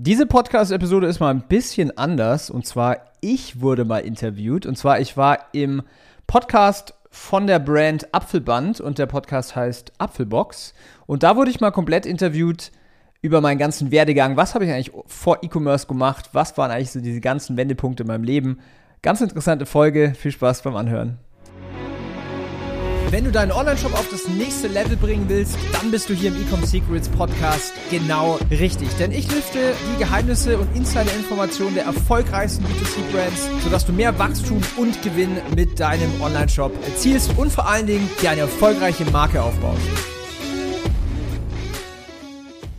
Diese Podcast-Episode ist mal ein bisschen anders. Und zwar, ich wurde mal interviewt. Und zwar, ich war im Podcast von der Brand Apfelband und der Podcast heißt Apfelbox. Und da wurde ich mal komplett interviewt über meinen ganzen Werdegang. Was habe ich eigentlich vor E-Commerce gemacht? Was waren eigentlich so diese ganzen Wendepunkte in meinem Leben? Ganz interessante Folge. Viel Spaß beim Anhören. Wenn du deinen Online-Shop auf das nächste Level bringen willst, dann bist du hier im Ecom Secrets Podcast genau richtig. Denn ich lüfte die Geheimnisse und Insider-Informationen der erfolgreichsten B2C-Brands, sodass du mehr Wachstum und Gewinn mit deinem Online-Shop erzielst und vor allen Dingen dir eine erfolgreiche Marke aufbaust.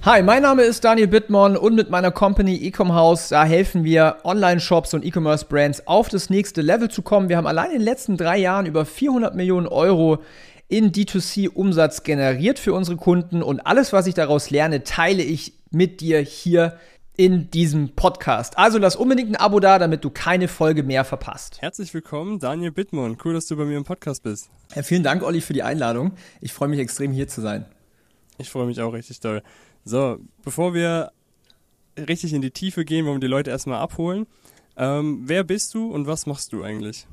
Hi, mein Name ist Daniel Bittmann und mit meiner Company Ecom House, da helfen wir Online-Shops und E-Commerce-Brands auf das nächste Level zu kommen. Wir haben allein in den letzten drei Jahren über 400 Millionen Euro in D2C-Umsatz generiert für unsere Kunden und alles, was ich daraus lerne, teile ich mit dir hier in diesem Podcast. Also lass unbedingt ein Abo da, damit du keine Folge mehr verpasst. Herzlich willkommen, Daniel Bittmann. Cool, dass du bei mir im Podcast bist. Ja, vielen Dank, Olli, für die Einladung. Ich freue mich extrem, hier zu sein. Ich freue mich auch richtig doll. So, bevor wir richtig in die Tiefe gehen, wollen wir die Leute erstmal abholen. Ähm, wer bist du und was machst du eigentlich?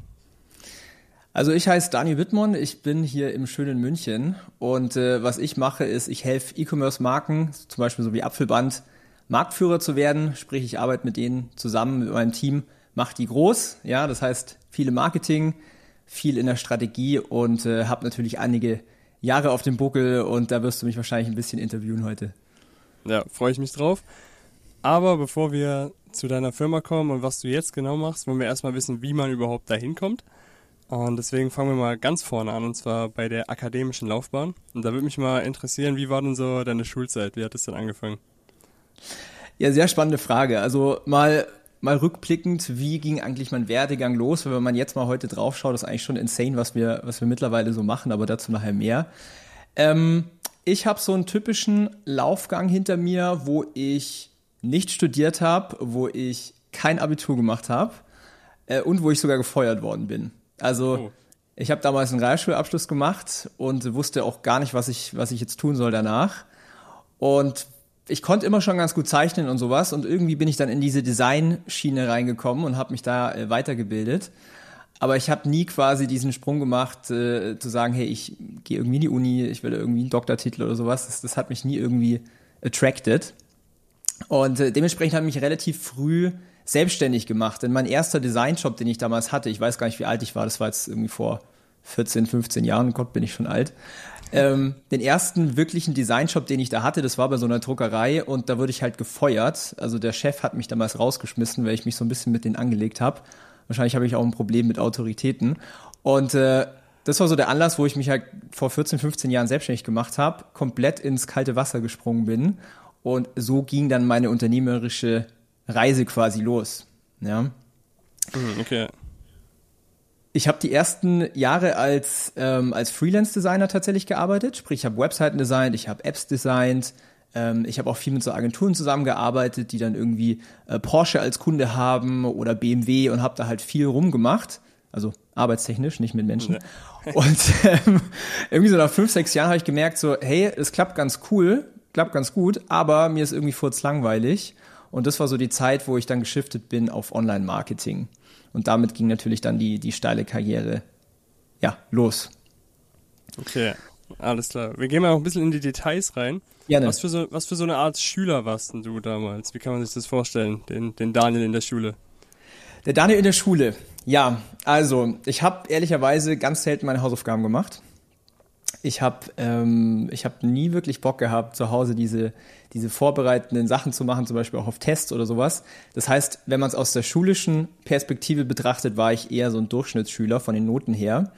Also ich heiße Daniel Wittmann, ich bin hier im schönen München und äh, was ich mache ist, ich helfe E-Commerce-Marken, zum Beispiel so wie Apfelband, Marktführer zu werden, sprich ich arbeite mit denen zusammen, mit meinem Team, mache die groß, ja, das heißt viele Marketing, viel in der Strategie und äh, habe natürlich einige Jahre auf dem Buckel und da wirst du mich wahrscheinlich ein bisschen interviewen heute. Ja, freue ich mich drauf. Aber bevor wir zu deiner Firma kommen und was du jetzt genau machst, wollen wir erstmal wissen, wie man überhaupt dahin kommt. Und deswegen fangen wir mal ganz vorne an, und zwar bei der akademischen Laufbahn. Und da würde mich mal interessieren, wie war denn so deine Schulzeit? Wie hat es denn angefangen? Ja, sehr spannende Frage. Also mal, mal rückblickend, wie ging eigentlich mein Werdegang los? Wenn man jetzt mal heute draufschaut, ist eigentlich schon insane, was wir, was wir mittlerweile so machen, aber dazu nachher mehr. Ähm, ich habe so einen typischen Laufgang hinter mir, wo ich nicht studiert habe, wo ich kein Abitur gemacht habe äh, und wo ich sogar gefeuert worden bin. Also oh. ich habe damals einen Realschulabschluss gemacht und wusste auch gar nicht, was ich, was ich jetzt tun soll danach. Und ich konnte immer schon ganz gut zeichnen und sowas und irgendwie bin ich dann in diese Design-Schiene reingekommen und habe mich da äh, weitergebildet. Aber ich habe nie quasi diesen Sprung gemacht, äh, zu sagen, hey, ich gehe irgendwie in die Uni, ich will irgendwie einen Doktortitel oder sowas. Das, das hat mich nie irgendwie attracted. Und äh, dementsprechend habe ich mich relativ früh selbstständig gemacht. Denn mein erster Designjob, den ich damals hatte, ich weiß gar nicht, wie alt ich war, das war jetzt irgendwie vor 14, 15 Jahren, Gott, bin ich schon alt. Ähm, den ersten wirklichen Designjob, den ich da hatte, das war bei so einer Druckerei und da wurde ich halt gefeuert. Also der Chef hat mich damals rausgeschmissen, weil ich mich so ein bisschen mit denen angelegt habe. Wahrscheinlich habe ich auch ein Problem mit Autoritäten. Und äh, das war so der Anlass, wo ich mich halt vor 14, 15 Jahren selbstständig gemacht habe, komplett ins kalte Wasser gesprungen bin. Und so ging dann meine unternehmerische Reise quasi los. Ja. Mhm, okay. Ich habe die ersten Jahre als, ähm, als Freelance-Designer tatsächlich gearbeitet. Sprich, ich habe Webseiten designt, ich habe Apps designt, ich habe auch viel mit so Agenturen zusammengearbeitet, die dann irgendwie äh, Porsche als Kunde haben oder BMW und habe da halt viel rumgemacht. Also arbeitstechnisch, nicht mit Menschen. Und ähm, irgendwie so nach fünf, sechs Jahren habe ich gemerkt, so, hey, es klappt ganz cool, klappt ganz gut, aber mir ist irgendwie kurz langweilig. Und das war so die Zeit, wo ich dann geschiftet bin auf Online-Marketing. Und damit ging natürlich dann die, die steile Karriere ja, los. Okay, alles klar. Wir gehen mal auch ein bisschen in die Details rein. Gerne. Was für so, was für so eine Art Schüler warst denn du damals? Wie kann man sich das vorstellen, den, den Daniel in der Schule? Der Daniel in der Schule. Ja, also ich habe ehrlicherweise ganz selten meine Hausaufgaben gemacht. Ich habe ähm, ich hab nie wirklich Bock gehabt, zu Hause diese, diese vorbereitenden Sachen zu machen, zum Beispiel auch auf Tests oder sowas. Das heißt, wenn man es aus der schulischen Perspektive betrachtet, war ich eher so ein Durchschnittsschüler von den Noten her.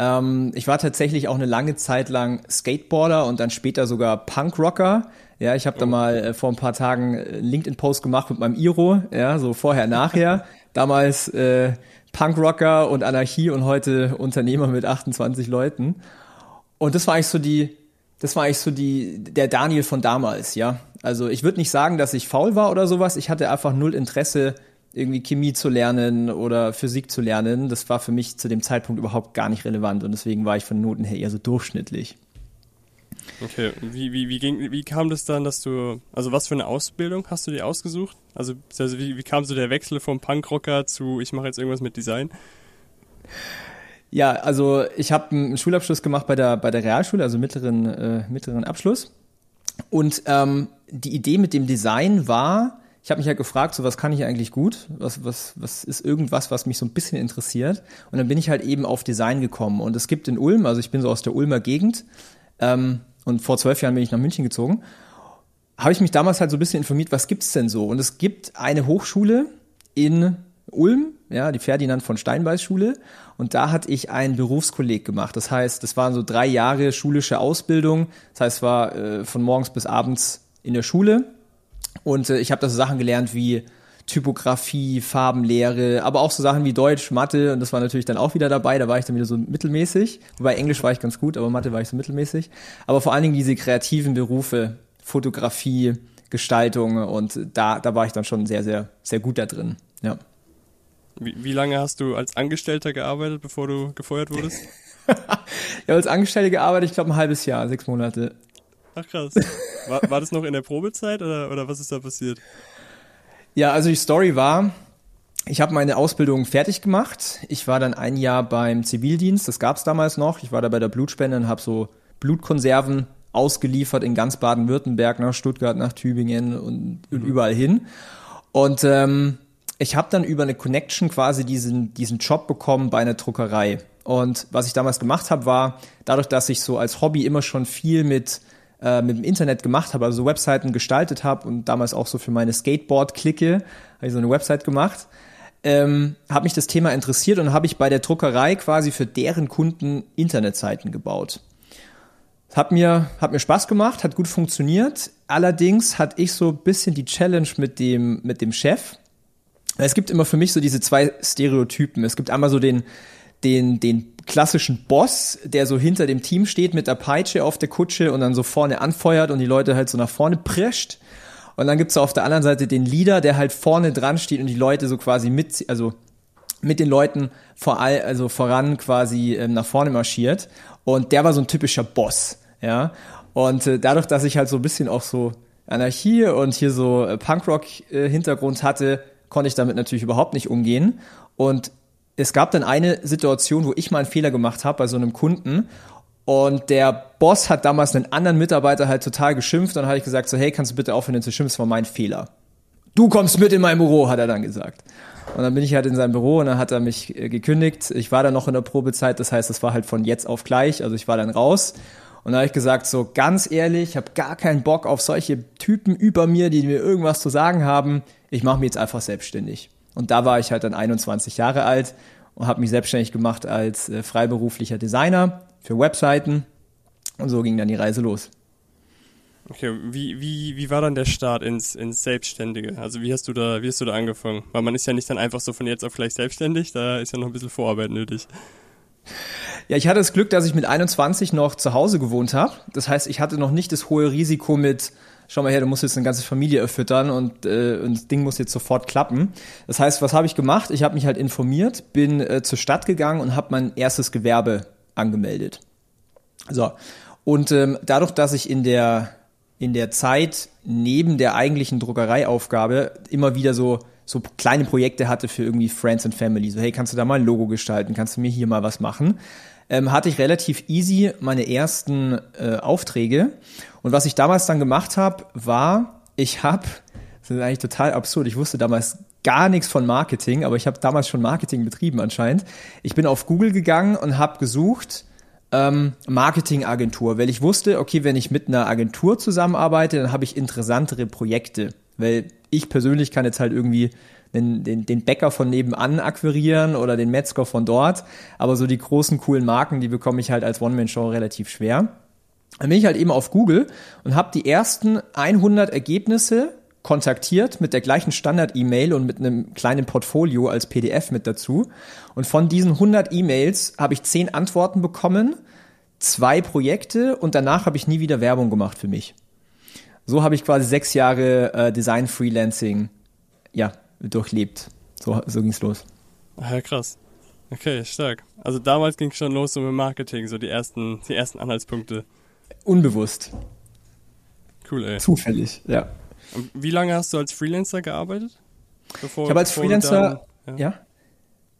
Ähm, ich war tatsächlich auch eine lange Zeit lang Skateboarder und dann später sogar Punkrocker. Ja, ich habe oh. da mal äh, vor ein paar Tagen äh, LinkedIn-Post gemacht mit meinem Iro, ja, so vorher, nachher. Damals äh, Punkrocker und Anarchie und heute Unternehmer mit 28 Leuten. Und das war eigentlich so die, das war eigentlich so die, der Daniel von damals, ja. Also ich würde nicht sagen, dass ich faul war oder sowas. Ich hatte einfach null Interesse, irgendwie Chemie zu lernen oder Physik zu lernen, das war für mich zu dem Zeitpunkt überhaupt gar nicht relevant und deswegen war ich von Noten her eher so durchschnittlich. Okay, wie, wie, wie, ging, wie kam das dann, dass du, also was für eine Ausbildung hast du dir ausgesucht? Also, also wie, wie kam so der Wechsel vom Punkrocker zu, ich mache jetzt irgendwas mit Design? Ja, also ich habe einen Schulabschluss gemacht bei der, bei der Realschule, also mittleren, äh, mittleren Abschluss. Und ähm, die Idee mit dem Design war, ich habe mich halt gefragt, so was kann ich eigentlich gut? Was, was, was ist irgendwas, was mich so ein bisschen interessiert? Und dann bin ich halt eben auf Design gekommen. Und es gibt in Ulm, also ich bin so aus der Ulmer Gegend, ähm, und vor zwölf Jahren bin ich nach München gezogen, habe ich mich damals halt so ein bisschen informiert, was gibt's denn so? Und es gibt eine Hochschule in Ulm, ja, die Ferdinand von Steinbeis Schule. Und da hatte ich einen Berufskolleg gemacht. Das heißt, das waren so drei Jahre schulische Ausbildung. Das heißt, es war äh, von morgens bis abends in der Schule. Und äh, ich habe da so Sachen gelernt wie Typografie, Farbenlehre, aber auch so Sachen wie Deutsch, Mathe und das war natürlich dann auch wieder dabei, da war ich dann wieder so mittelmäßig, wobei Englisch war ich ganz gut, aber Mathe war ich so mittelmäßig. Aber vor allen Dingen diese kreativen Berufe, Fotografie, Gestaltung und da, da war ich dann schon sehr, sehr, sehr gut da drin, ja. Wie, wie lange hast du als Angestellter gearbeitet, bevor du gefeuert wurdest? ja, als Angestellter gearbeitet, ich glaube ein halbes Jahr, sechs Monate. Ach krass. War, war das noch in der Probezeit oder, oder was ist da passiert? Ja, also die Story war, ich habe meine Ausbildung fertig gemacht. Ich war dann ein Jahr beim Zivildienst, das gab es damals noch. Ich war da bei der Blutspende und habe so Blutkonserven ausgeliefert in ganz Baden-Württemberg, nach Stuttgart, nach Tübingen und, mhm. überall hin. Und ähm, ich habe dann über eine Connection quasi diesen, diesen Job bekommen bei einer Druckerei. Und was ich damals gemacht habe, war, dadurch, dass ich so als Hobby immer schon viel mit äh, mit dem Internet gemacht habe, also Webseiten gestaltet habe und damals auch so für meine Skateboard-Clique habe ich so eine Website gemacht, ähm, habe mich das Thema interessiert und habe ich bei der Druckerei quasi für deren Kunden Internetseiten gebaut. Hat mir, hat mir Spaß gemacht, hat gut funktioniert. Allerdings hatte ich so ein bisschen die Challenge mit dem, mit dem Chef. Es gibt immer für mich so diese zwei Stereotypen. Es gibt einmal so den, den, den klassischen Boss, der so hinter dem Team steht mit der Peitsche auf der Kutsche und dann so vorne anfeuert und die Leute halt so nach vorne prescht. Und dann gibt's auf der anderen Seite den Leader, der halt vorne dran steht und die Leute so quasi mit, also mit den Leuten vor all, also voran quasi ähm, nach vorne marschiert. Und der war so ein typischer Boss, ja. Und äh, dadurch, dass ich halt so ein bisschen auch so Anarchie und hier so äh, Punkrock-Hintergrund äh, hatte, konnte ich damit natürlich überhaupt nicht umgehen. Und es gab dann eine Situation, wo ich mal einen Fehler gemacht habe bei so einem Kunden und der Boss hat damals einen anderen Mitarbeiter halt total geschimpft und dann habe ich gesagt so, hey, kannst du bitte aufhören zu schimpfen, das war mein Fehler. Du kommst mit in mein Büro, hat er dann gesagt. Und dann bin ich halt in seinem Büro und dann hat er mich äh, gekündigt. Ich war dann noch in der Probezeit, das heißt, es war halt von jetzt auf gleich, also ich war dann raus. Und da habe ich gesagt, so ganz ehrlich, ich habe gar keinen Bock auf solche Typen über mir, die mir irgendwas zu sagen haben. Ich mache mich jetzt einfach selbstständig. Und da war ich halt dann 21 Jahre alt und habe mich selbstständig gemacht als äh, freiberuflicher Designer für Webseiten. Und so ging dann die Reise los. Okay, wie, wie, wie war dann der Start ins, ins Selbstständige? Also wie hast du da, wie hast du da angefangen? Weil man ist ja nicht dann einfach so von jetzt auf gleich selbstständig, da ist ja noch ein bisschen Vorarbeit nötig. Ja, ich hatte das Glück, dass ich mit 21 noch zu Hause gewohnt habe. Das heißt, ich hatte noch nicht das hohe Risiko mit schau mal her, du musst jetzt eine ganze Familie erfüttern und, äh, und das Ding muss jetzt sofort klappen. Das heißt, was habe ich gemacht? Ich habe mich halt informiert, bin äh, zur Stadt gegangen und habe mein erstes Gewerbe angemeldet. So. Und ähm, dadurch, dass ich in der in der Zeit neben der eigentlichen Druckereiaufgabe immer wieder so so kleine Projekte hatte für irgendwie Friends and Family. So, hey, kannst du da mal ein Logo gestalten? Kannst du mir hier mal was machen? Ähm, hatte ich relativ easy meine ersten äh, Aufträge. Und was ich damals dann gemacht habe, war, ich habe, das ist eigentlich total absurd, ich wusste damals gar nichts von Marketing, aber ich habe damals schon Marketing betrieben anscheinend. Ich bin auf Google gegangen und habe gesucht, ähm, Marketingagentur, weil ich wusste, okay, wenn ich mit einer Agentur zusammenarbeite, dann habe ich interessantere Projekte, weil ich persönlich kann jetzt halt irgendwie den, den, den Bäcker von nebenan akquirieren oder den Metzger von dort. Aber so die großen, coolen Marken, die bekomme ich halt als One-Man-Show relativ schwer. Dann bin ich halt eben auf Google und habe die ersten 100 Ergebnisse kontaktiert mit der gleichen Standard-E-Mail und mit einem kleinen Portfolio als PDF mit dazu. Und von diesen 100 E-Mails habe ich 10 Antworten bekommen, zwei Projekte und danach habe ich nie wieder Werbung gemacht für mich. So habe ich quasi sechs Jahre äh, Design-Freelancing ja, durchlebt. So, so ging's los. Ja, krass. Okay, stark. Also damals ging es schon los so mit Marketing, so die ersten, die ersten Anhaltspunkte. Unbewusst. Cool, ey. Zufällig, ja. Und wie lange hast du als Freelancer gearbeitet? Bevor, ich habe als Freelancer, dann, ja, ja,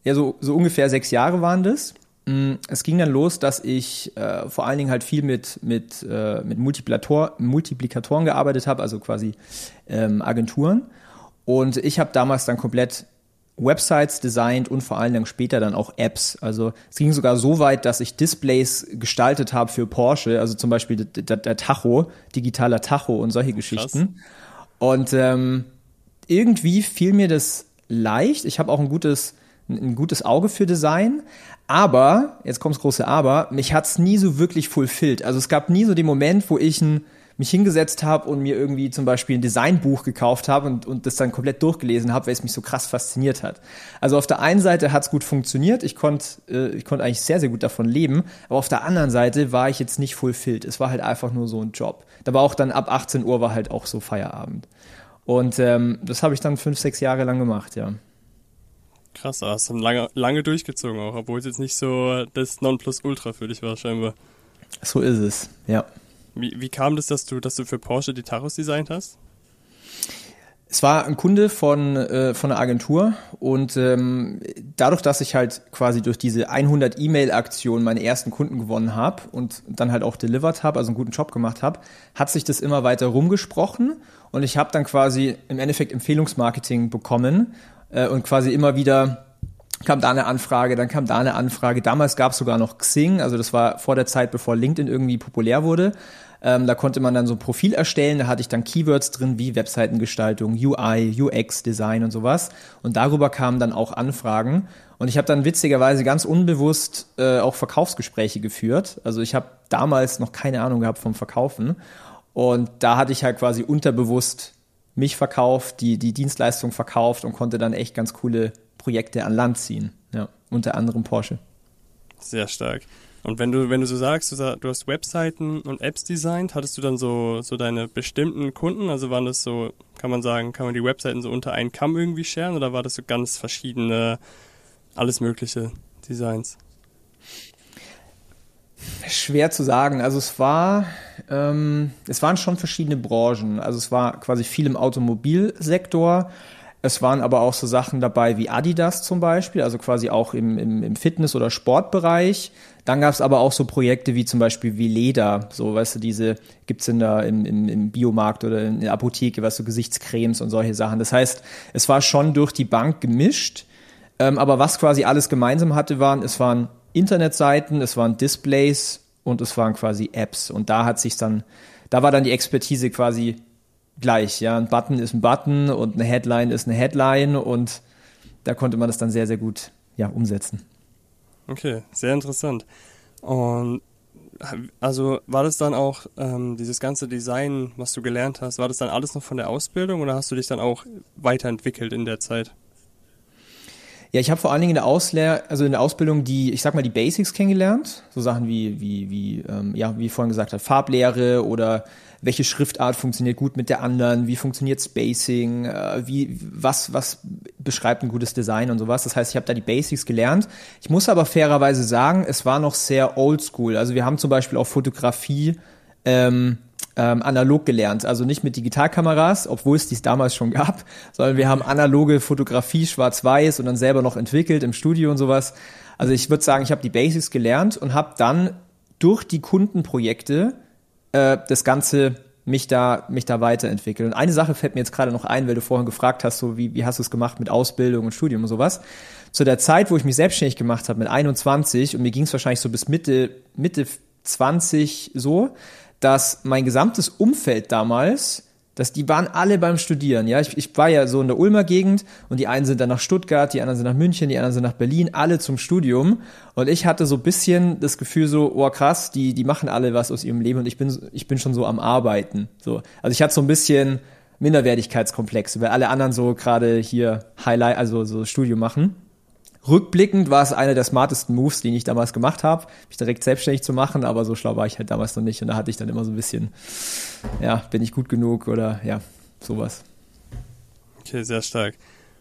ja so, so ungefähr sechs Jahre waren das. Mm, es ging dann los, dass ich äh, vor allen Dingen halt viel mit, mit, äh, mit Multiplikator, Multiplikatoren gearbeitet habe, also quasi ähm, Agenturen. Und ich habe damals dann komplett Websites designt und vor allen Dingen später dann auch Apps. Also es ging sogar so weit, dass ich Displays gestaltet habe für Porsche, also zum Beispiel der, der Tacho, digitaler Tacho und solche Geschichten. Krass. Und ähm, irgendwie fiel mir das leicht. Ich habe auch ein gutes, ein gutes Auge für Design. Aber, jetzt kommt's große Aber, mich hat's nie so wirklich fulfilled. Also es gab nie so den Moment, wo ich ein mich hingesetzt habe und mir irgendwie zum Beispiel ein Designbuch gekauft habe und, und das dann komplett durchgelesen habe, weil es mich so krass fasziniert hat. Also auf der einen Seite hat es gut funktioniert, ich konnte äh, ich konnte eigentlich sehr, sehr gut davon leben, aber auf der anderen Seite war ich jetzt nicht fulfilled. Es war halt einfach nur so ein Job. Da war auch dann ab 18 Uhr war halt auch so Feierabend. Und ähm, das habe ich dann fünf, sechs Jahre lang gemacht, ja. Krass, hast du lange, lange durchgezogen auch, obwohl es jetzt nicht so das Nonplusultra für dich war scheinbar. So ist es, ja. Wie, wie kam das, dass du, dass du für Porsche die Taros designt hast? Es war ein Kunde von, äh, von einer Agentur und ähm, dadurch, dass ich halt quasi durch diese 100 E-Mail-Aktion meine ersten Kunden gewonnen habe und dann halt auch delivered habe, also einen guten Job gemacht habe, hat sich das immer weiter rumgesprochen und ich habe dann quasi im Endeffekt Empfehlungsmarketing bekommen äh, und quasi immer wieder kam da eine Anfrage, dann kam da eine Anfrage. Damals gab es sogar noch Xing, also das war vor der Zeit, bevor LinkedIn irgendwie populär wurde. Ähm, da konnte man dann so ein Profil erstellen, da hatte ich dann Keywords drin wie Webseitengestaltung, UI, UX, Design und sowas. Und darüber kamen dann auch Anfragen. Und ich habe dann witzigerweise ganz unbewusst äh, auch Verkaufsgespräche geführt. Also ich habe damals noch keine Ahnung gehabt vom Verkaufen. Und da hatte ich halt quasi unterbewusst mich verkauft, die, die Dienstleistung verkauft und konnte dann echt ganz coole Projekte an Land ziehen. Ja, unter anderem Porsche. Sehr stark. Und wenn du, wenn du so sagst, du, hast Webseiten und Apps designt, hattest du dann so, so deine bestimmten Kunden? Also waren das so, kann man sagen, kann man die Webseiten so unter einen Kamm irgendwie scheren oder war das so ganz verschiedene, alles mögliche Designs? Schwer zu sagen. Also es war, ähm, es waren schon verschiedene Branchen. Also es war quasi viel im Automobilsektor. Es waren aber auch so Sachen dabei wie Adidas zum Beispiel, also quasi auch im, im, im Fitness- oder Sportbereich. Dann gab es aber auch so Projekte wie zum Beispiel wie Leder, so weißt du, diese gibt's in der, im, im, im Biomarkt oder in der Apotheke, was so Gesichtscremes und solche Sachen. Das heißt, es war schon durch die Bank gemischt, ähm, aber was quasi alles gemeinsam hatte, waren, es waren Internetseiten, es waren Displays und es waren quasi Apps. Und da hat sich dann, da war dann die Expertise quasi gleich. Ja, ein Button ist ein Button und eine Headline ist eine Headline und da konnte man das dann sehr, sehr gut ja, umsetzen. Okay, sehr interessant. Und also war das dann auch ähm, dieses ganze Design, was du gelernt hast, war das dann alles noch von der Ausbildung oder hast du dich dann auch weiterentwickelt in der Zeit? Ja, ich habe vor allen Dingen in der Auslehr also in der Ausbildung die, ich sag mal, die Basics kennengelernt. So Sachen wie, wie, wie, ähm, ja, wie vorhin gesagt hat, Farblehre oder welche Schriftart funktioniert gut mit der anderen, wie funktioniert Spacing, äh, wie, was, was beschreibt ein gutes Design und sowas. Das heißt, ich habe da die Basics gelernt. Ich muss aber fairerweise sagen, es war noch sehr oldschool. Also wir haben zum Beispiel auch Fotografie ähm, ähm, analog gelernt. Also nicht mit Digitalkameras, obwohl es dies damals schon gab, sondern wir haben analoge Fotografie schwarz-weiß und dann selber noch entwickelt im Studio und sowas. Also ich würde sagen, ich habe die Basics gelernt und habe dann durch die Kundenprojekte äh, das Ganze mich da, mich da weiterentwickelt. Und eine Sache fällt mir jetzt gerade noch ein, weil du vorhin gefragt hast, so wie, wie hast du es gemacht mit Ausbildung und Studium und sowas. Zu der Zeit, wo ich mich selbstständig gemacht habe, mit 21, und mir ging es wahrscheinlich so bis Mitte, Mitte 20 so, dass mein gesamtes Umfeld damals dass die waren alle beim Studieren, ja. Ich, ich war ja so in der Ulmer Gegend und die einen sind dann nach Stuttgart, die anderen sind nach München, die anderen sind nach Berlin, alle zum Studium. Und ich hatte so bisschen das Gefühl so, oh krass, die, die machen alle was aus ihrem Leben und ich bin, ich bin schon so am Arbeiten. So. Also ich hatte so ein bisschen Minderwertigkeitskomplexe, weil alle anderen so gerade hier Highlight, also so Studium machen. Rückblickend war es einer der smartesten Moves, die ich damals gemacht habe, mich direkt selbstständig zu machen, aber so schlau war ich halt damals noch nicht und da hatte ich dann immer so ein bisschen, ja, bin ich gut genug oder ja, sowas. Okay, sehr stark.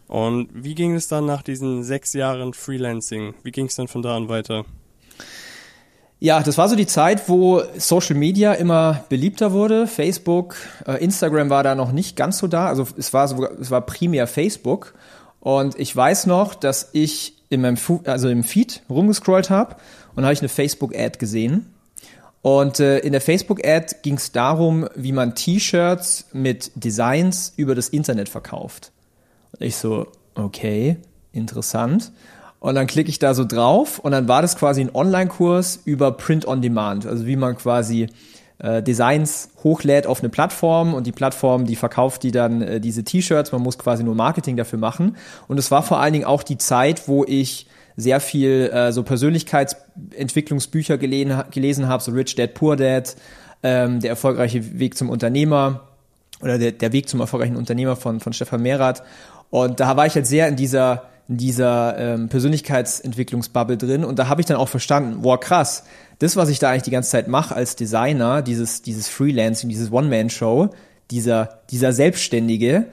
Und wie ging es dann nach diesen sechs Jahren Freelancing? Wie ging es dann von da an weiter? Ja, das war so die Zeit, wo Social Media immer beliebter wurde. Facebook, äh, Instagram war da noch nicht ganz so da. Also es war so, es war primär Facebook. Und ich weiß noch, dass ich in meinem, Fu also im Feed rumgescrollt habe und habe ich eine Facebook-Ad gesehen. Und äh, in der Facebook-Ad ging es darum, wie man T-Shirts mit Designs über das Internet verkauft. Und ich so, okay, interessant. Und dann klicke ich da so drauf und dann war das quasi ein Online-Kurs über Print on Demand, also wie man quasi äh, Designs hochlädt auf eine Plattform und die Plattform, die verkauft die dann äh, diese T-Shirts, man muss quasi nur Marketing dafür machen. Und es war vor allen Dingen auch die Zeit, wo ich sehr viel äh, so Persönlichkeitsentwicklungsbücher gelesen, gelesen habe, so Rich Dad, Poor Dad, ähm, der erfolgreiche Weg zum Unternehmer oder der, der Weg zum erfolgreichen Unternehmer von, von Stefan Mehrath. Und da war ich halt sehr in dieser in dieser ähm, Persönlichkeitsentwicklungsbubble drin und da habe ich dann auch verstanden, boah krass, das, was ich da eigentlich die ganze Zeit mache als Designer, dieses, dieses Freelancing, dieses One-Man-Show, dieser, dieser Selbstständige,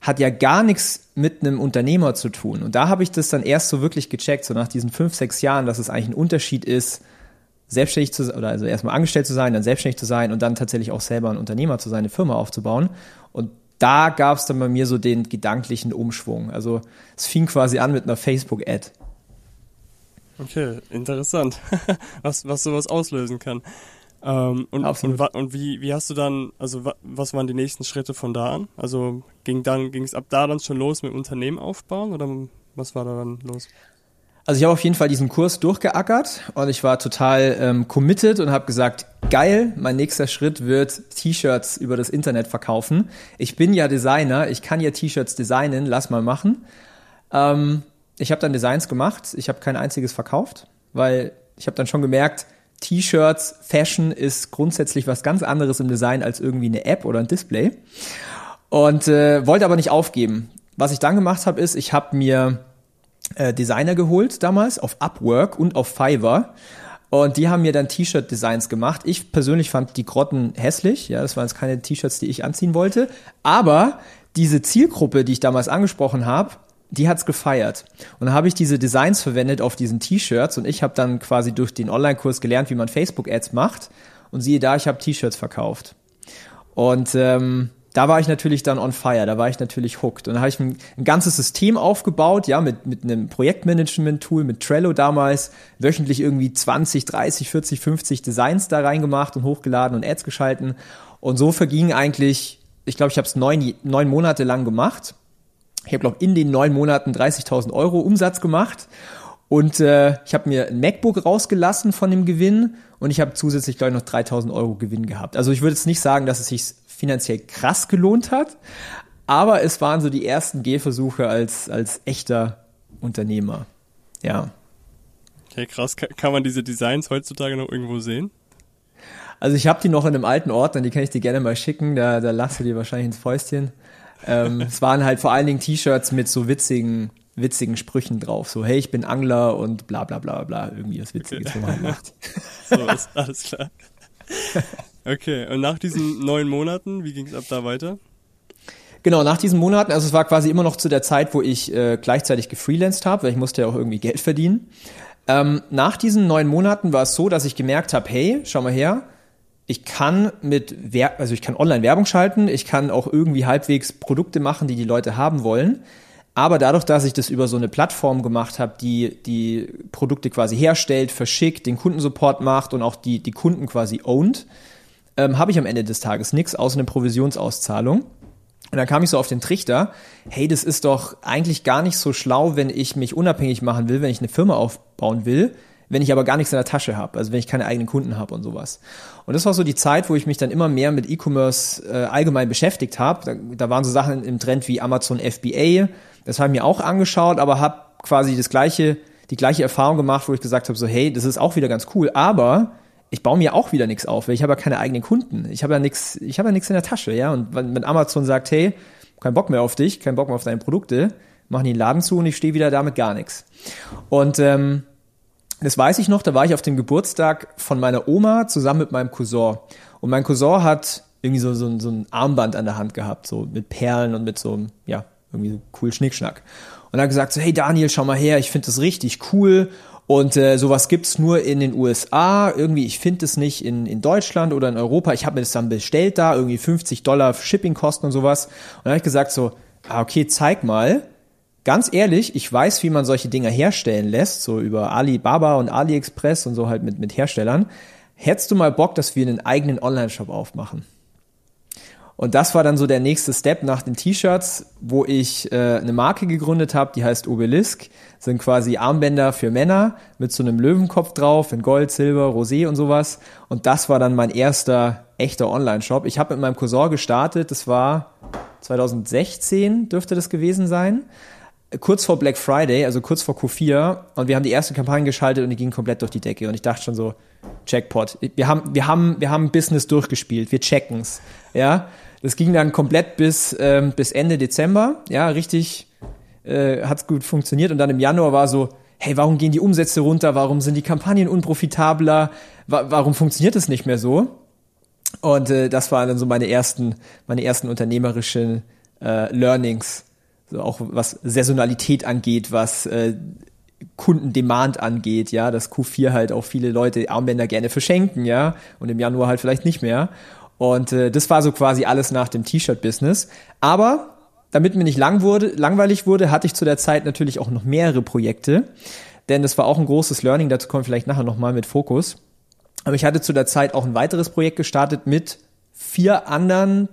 hat ja gar nichts mit einem Unternehmer zu tun. Und da habe ich das dann erst so wirklich gecheckt, so nach diesen fünf, sechs Jahren, dass es eigentlich ein Unterschied ist, selbstständig zu sein, oder also erstmal angestellt zu sein, dann selbstständig zu sein und dann tatsächlich auch selber ein Unternehmer zu sein, eine Firma aufzubauen. Und da gab es dann bei mir so den gedanklichen Umschwung. Also es fing quasi an mit einer Facebook-Ad. Okay, interessant, was, was sowas auslösen kann. Ähm, und, und, und, wie, wie hast du dann, also was waren die nächsten Schritte von da an? Also ging dann, ging es ab da dann schon los mit Unternehmen aufbauen oder was war da dann los? Also ich habe auf jeden Fall diesen Kurs durchgeackert und ich war total ähm, committed und habe gesagt, geil, mein nächster Schritt wird T-Shirts über das Internet verkaufen. Ich bin ja Designer, ich kann ja T-Shirts designen, lass mal machen. Ähm, ich habe dann Designs gemacht, ich habe kein einziges verkauft, weil ich habe dann schon gemerkt, T-Shirts, Fashion ist grundsätzlich was ganz anderes im Design als irgendwie eine App oder ein Display. Und äh, wollte aber nicht aufgeben. Was ich dann gemacht habe, ist, ich habe mir äh, Designer geholt damals auf Upwork und auf Fiverr. Und die haben mir dann T-Shirt-Designs gemacht. Ich persönlich fand die Grotten hässlich. Ja, das waren jetzt keine T-Shirts, die ich anziehen wollte. Aber diese Zielgruppe, die ich damals angesprochen habe, die hat's gefeiert. Und dann habe ich diese Designs verwendet auf diesen T-Shirts und ich habe dann quasi durch den Online-Kurs gelernt, wie man Facebook-Ads macht. Und siehe da, ich habe T-Shirts verkauft. Und ähm, da war ich natürlich dann on fire, da war ich natürlich hooked. Und da habe ich ein, ein, ganzes System aufgebaut, ja, mit, mit einem Projektmanagement-Tool, mit Trello damals, wöchentlich irgendwie 20, 30, 40, 50 Designs da reingemacht und hochgeladen und Ads geschalten. Und so verging eigentlich, ich glaube, ich habe es neun, neun Monate lang gemacht. Ich habe, glaube in den neun Monaten 30.000 Euro Umsatz gemacht. Und äh, ich habe mir ein MacBook rausgelassen von dem Gewinn und ich habe zusätzlich, glaube ich, noch 3000 Euro Gewinn gehabt. Also ich würde jetzt nicht sagen, dass es sich finanziell krass gelohnt hat, aber es waren so die ersten Gehversuche als, als echter Unternehmer. Ja. Okay, krass. Kann man diese Designs heutzutage noch irgendwo sehen? Also ich habe die noch in einem alten Ort, dann die kann ich dir gerne mal schicken, da, da lachst du dir wahrscheinlich ins Fäustchen. Ähm, es waren halt vor allen Dingen T-Shirts mit so witzigen, witzigen Sprüchen drauf. So, hey, ich bin Angler und bla bla bla bla, irgendwie was Witziges, okay. wo man macht. so, ist alles klar. Okay, und nach diesen neun Monaten, wie ging es ab da weiter? Genau, nach diesen Monaten, also es war quasi immer noch zu der Zeit, wo ich äh, gleichzeitig gefreelanced habe, weil ich musste ja auch irgendwie Geld verdienen. Ähm, nach diesen neun Monaten war es so, dass ich gemerkt habe, hey, schau mal her, ich kann mit, Wer also ich kann online Werbung schalten, ich kann auch irgendwie halbwegs Produkte machen, die die Leute haben wollen. Aber dadurch, dass ich das über so eine Plattform gemacht habe, die die Produkte quasi herstellt, verschickt, den Kundensupport macht und auch die, die Kunden quasi owned, ähm, habe ich am Ende des Tages nichts außer eine Provisionsauszahlung. Und dann kam ich so auf den Trichter, hey, das ist doch eigentlich gar nicht so schlau, wenn ich mich unabhängig machen will, wenn ich eine Firma aufbauen will, wenn ich aber gar nichts in der Tasche habe, also wenn ich keine eigenen Kunden habe und sowas. Und das war so die Zeit, wo ich mich dann immer mehr mit E-Commerce äh, allgemein beschäftigt habe. Da, da waren so Sachen im Trend wie Amazon FBA, das habe ich mir auch angeschaut, aber habe quasi das gleiche, die gleiche Erfahrung gemacht, wo ich gesagt habe, so hey, das ist auch wieder ganz cool, aber ich baue mir auch wieder nichts auf, weil ich habe ja keine eigenen Kunden. Ich habe ja nichts, ich habe ja nichts in der Tasche, ja. Und wenn Amazon sagt, hey, kein Bock mehr auf dich, kein Bock mehr auf deine Produkte, machen die den Laden zu und ich stehe wieder da mit gar nichts. Und ähm, das weiß ich noch, da war ich auf dem Geburtstag von meiner Oma zusammen mit meinem Cousin. Und mein Cousin hat irgendwie so, so, so ein Armband an der Hand gehabt, so mit Perlen und mit so einem, ja, irgendwie so cool Schnickschnack. Und er hat gesagt so, hey Daniel, schau mal her, ich finde das richtig cool und äh, sowas gibt's nur in den USA. Irgendwie, ich finde es nicht in, in Deutschland oder in Europa. Ich habe mir das dann bestellt da, irgendwie 50 Dollar Shippingkosten und sowas. Und dann habe ich gesagt so, ah, okay, zeig mal. Ganz ehrlich, ich weiß, wie man solche Dinger herstellen lässt, so über Alibaba und AliExpress und so halt mit, mit Herstellern. Hättest du mal Bock, dass wir einen eigenen Online-Shop aufmachen? Und das war dann so der nächste Step nach den T-Shirts, wo ich äh, eine Marke gegründet habe, die heißt Obelisk. Das sind quasi Armbänder für Männer mit so einem Löwenkopf drauf in Gold, Silber, Rosé und sowas. Und das war dann mein erster echter Online-Shop. Ich habe mit meinem Cousin gestartet, das war 2016 dürfte das gewesen sein. Kurz vor Black Friday, also kurz vor Q4, und wir haben die erste Kampagne geschaltet und die ging komplett durch die Decke. Und ich dachte schon so, Jackpot. Wir haben, wir haben, wir haben Business durchgespielt, wir checken's. Ja, das ging dann komplett bis, ähm, bis Ende Dezember. Ja, richtig äh, hat's gut funktioniert. Und dann im Januar war so, hey, warum gehen die Umsätze runter? Warum sind die Kampagnen unprofitabler? Wa warum funktioniert es nicht mehr so? Und äh, das waren dann so meine ersten, meine ersten unternehmerischen äh, Learnings. So auch was Saisonalität angeht, was äh, Kundendemand angeht, ja, dass Q4 halt auch viele Leute Armbänder gerne verschenken, ja, und im Januar halt vielleicht nicht mehr. Und äh, das war so quasi alles nach dem T-Shirt-Business. Aber damit mir nicht lang wurde, langweilig wurde, hatte ich zu der Zeit natürlich auch noch mehrere Projekte. Denn das war auch ein großes Learning, dazu kommen wir vielleicht nachher nochmal mit Fokus. Aber ich hatte zu der Zeit auch ein weiteres Projekt gestartet mit vier anderen